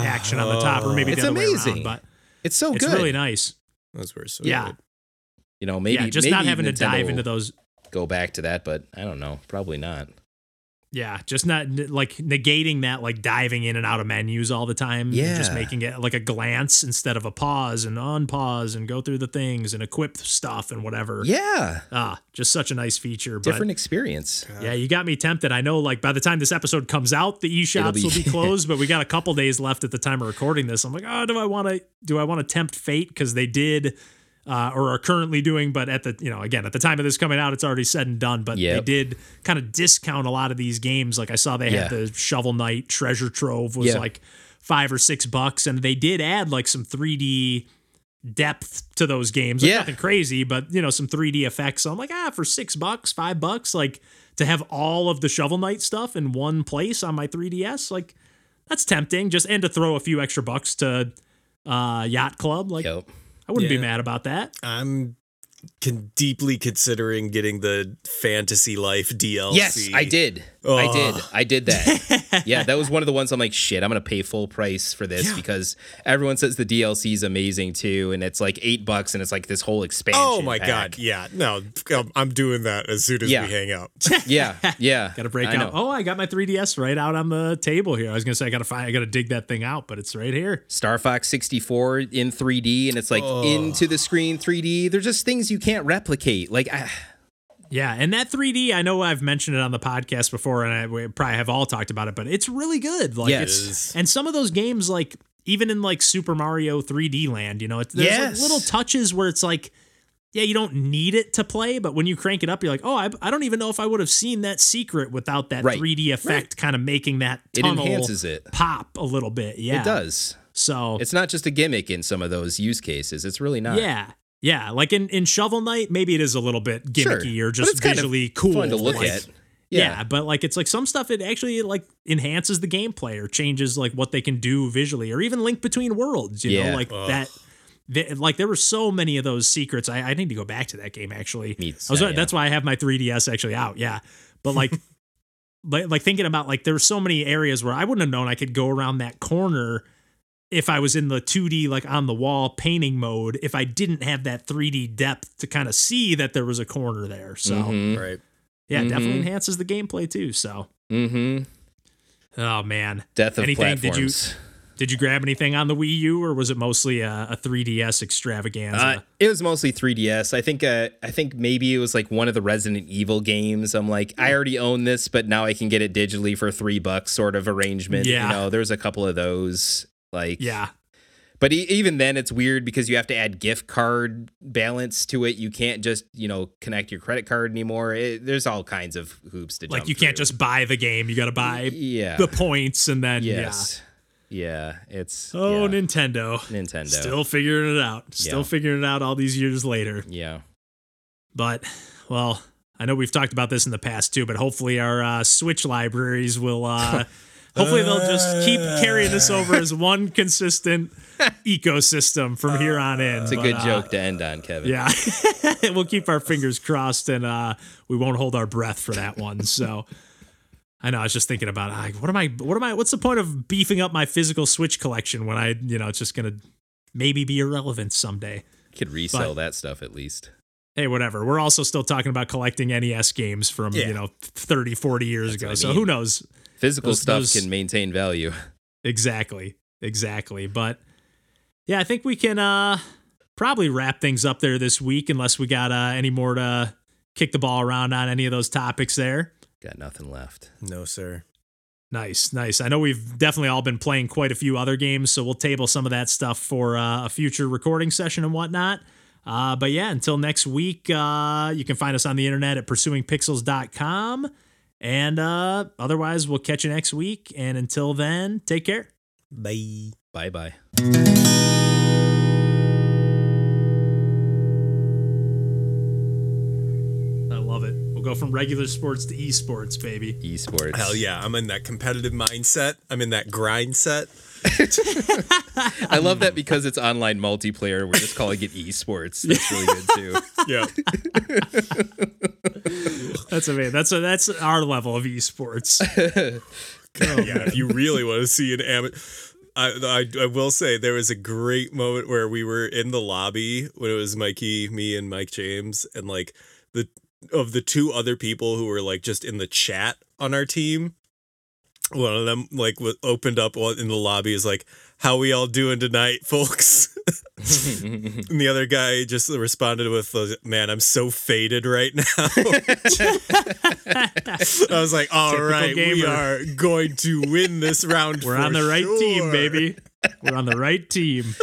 uh, action on the top, or maybe It's the other way amazing. around. But it's so it's good. really nice. Those were so Yeah. good. you know, maybe yeah, just maybe not having to dive into those. Go back to that, but I don't know. Probably not. Yeah, just not like negating that, like diving in and out of menus all the time. and just making it like a glance instead of a pause and unpause and go through the things and equip stuff and whatever. Yeah, Ah, just such a nice feature. But different experience. Yeah, you got me tempted. I know, like by the time this episode comes out, the eShops It'll be- will be closed, but we got a couple days left at the time of recording this. I'm like, oh, do I want to? Do I want to tempt fate because they did, uh, or are currently doing? But at the, you know, again, at the time of this coming out, it's already said and done. But Yep. they did kind of discount a lot of these games. Like I saw they had the Shovel Knight Treasure Trove was Yeah. like five or six bucks, and they did add like some 3D depth to those games. Like, Yeah. nothing crazy, but you know, some 3D effects. So I'm like, ah, for six bucks, five bucks, like to have all of the Shovel Knight stuff in one place on my 3DS, like that's tempting. Just and to throw a few extra bucks to uh, Yacht Club, like Yep. I wouldn't be mad about that. I'm con- deeply considering getting the Fantasy Life DLC. Yes, I did. I did. Oh. I did that. yeah, that was one of the ones I'm like, shit, I'm gonna pay full price for this Yeah. because everyone says the DLC is amazing too, and it's like eight bucks, and it's like this whole expansion. Oh my pack. god, yeah. No, I'm- I'm doing that as soon as Yeah. we hang out. Yeah, yeah. Got to break I out. know. Oh, I got my 3DS right out on the table here. I was gonna say I gotta find, I gotta dig that thing out, but it's right here. Star Fox 64 in 3D, and it's like Oh. into the screen 3D. There's just things you can't replicate. Like, I, Yeah, and that 3D, I know I've mentioned it on the podcast before, and I we probably have all talked about it, but it's really good. Like, Yes. it's and some of those games, like even in like Super Mario 3D Land, you know, it's there's Yes. like little touches where it's like, yeah, you don't need it to play, but when you crank it up, you're like, oh, I, I don't even know if I would have seen that secret without that Right. 3D effect, kind of making that it enhances it. pop a little bit. Yeah, It does. So It's not just a gimmick in some of those use cases. It's really not. yeah. Yeah, like in, in Shovel Knight, maybe it is a little bit Sure. gimmicky or But just it's kind of visually cool. Fun to look like- at. Yeah. but like it's like some stuff it actually like enhances the gameplay or changes like what they can do visually or even link between worlds, you Yeah. know, like Ugh. that. th- like there were so many of those secrets. I, I need to go back to that game actually. Me I was, too, yeah. That's why I have my 3DS actually out. Yeah, but like, like, like thinking about like there were so many areas where I wouldn't have known I could go around that corner if I was in the 2D like on the wall painting mode. If I didn't have that 3D depth to kind of see that there was a corner there. So Mhm. Right. yeah, it definitely enhances the gameplay too. So Mm-hmm. oh man, Death of Anything, did you- did you grab anything on the Wii U or was it mostly a, a 3DS extravaganza? Uh, it was mostly 3DS. I think. Uh, I think maybe it was like one of the Resident Evil games. I'm like, I already own this, but now I can get it digitally for three bucks, sort of arrangement. Yeah. You know, there's a couple of those. Like, yeah, But e- even then, it's weird because you have to add gift card balance to it. You can't just you know connect your credit card anymore. It, there's all kinds of hoops to like you can't through. just buy the game. You got to buy yeah the points and then yes yeah, it's. Oh, yeah. Nintendo. Nintendo Still figuring it out. Still Yeah. figuring it out all these years later. yeah But, well, I know we've talked about this in the past too, but hopefully our uh, Switch libraries will. Uh, hopefully they'll just keep carrying this over as one consistent ecosystem from here on in. it's a good joke to end on, Kevin. Yeah, we'll keep our fingers crossed, and uh, we won't hold our breath for that one. So. I know. I was just thinking about like, what am I? What am I? What's the point of beefing up my physical Switch collection when I, you know, it's just gonna maybe be irrelevant someday. could resell But- that stuff at least. hey, whatever. We're also still talking about collecting NES games from, Yeah. you know, 30, 40 years ago. what I So who knows? Physical Those- stuff those- can maintain value. Exactly. Exactly. But yeah, I think we can uh probably wrap things up there this week unless we got uh any more to kick the ball around on any of those topics there. Got nothing left. No, sir. Nice, nice. I know we've definitely all been playing quite a few other games, so we'll table some of that stuff for uh, a future recording session and whatnot. Uh, but yeah, until next week, uh, you can find us on the internet at pursuingpixels.com. And uh, otherwise, we'll catch you next week. And until then, take care. Bye. Bye bye. Go from regular sports to esports, baby. Esports. Hell yeah. I'm in that competitive mindset. I'm in that grind set. I love that because it's online multiplayer. We're just calling it esports. That's really good too. Yeah. That's amazing. That's a, that's our level of esports. yeah, if you really want to see an amateur. I, I, I will say there was a great moment where we were in the lobby when it was Mikey, me, and Mike James, and like the of the two other people who were like just in the chat on our team. One of them like w- opened up in the lobby is like, "How we all doing tonight, folks?" and the other guy just responded with, uh, "Man, I'm so faded right now." I was like, "All Typical right, we are going to win this round. We're for on the right team, baby. We're on the right team.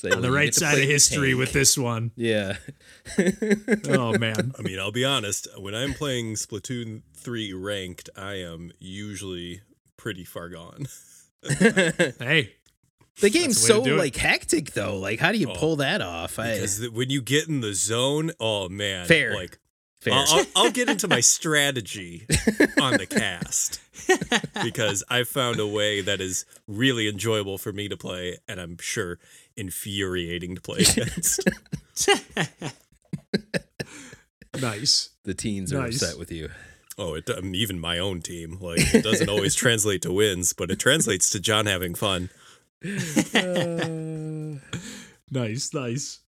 So On the right side of history tank. with this one. Yeah. Oh, man. I mean, I'll be honest. When I'm playing Splatoon three ranked, I am usually pretty far gone. Hey, The game's the way to so do like hectic though. Like, how do you Oh, pull that off? I, Because th- when you get in the zone, oh man, Fair. like Fair. I'll, I'll, I'll get into my strategy on the cast because I've found a way that is really enjoyable for me to play, and I'm sure infuriating to play against. nice. the teens are Nice. upset with you. oh, it, um, even my own team. Like it doesn't always translate to wins, but it translates to John having fun. Nice, nice.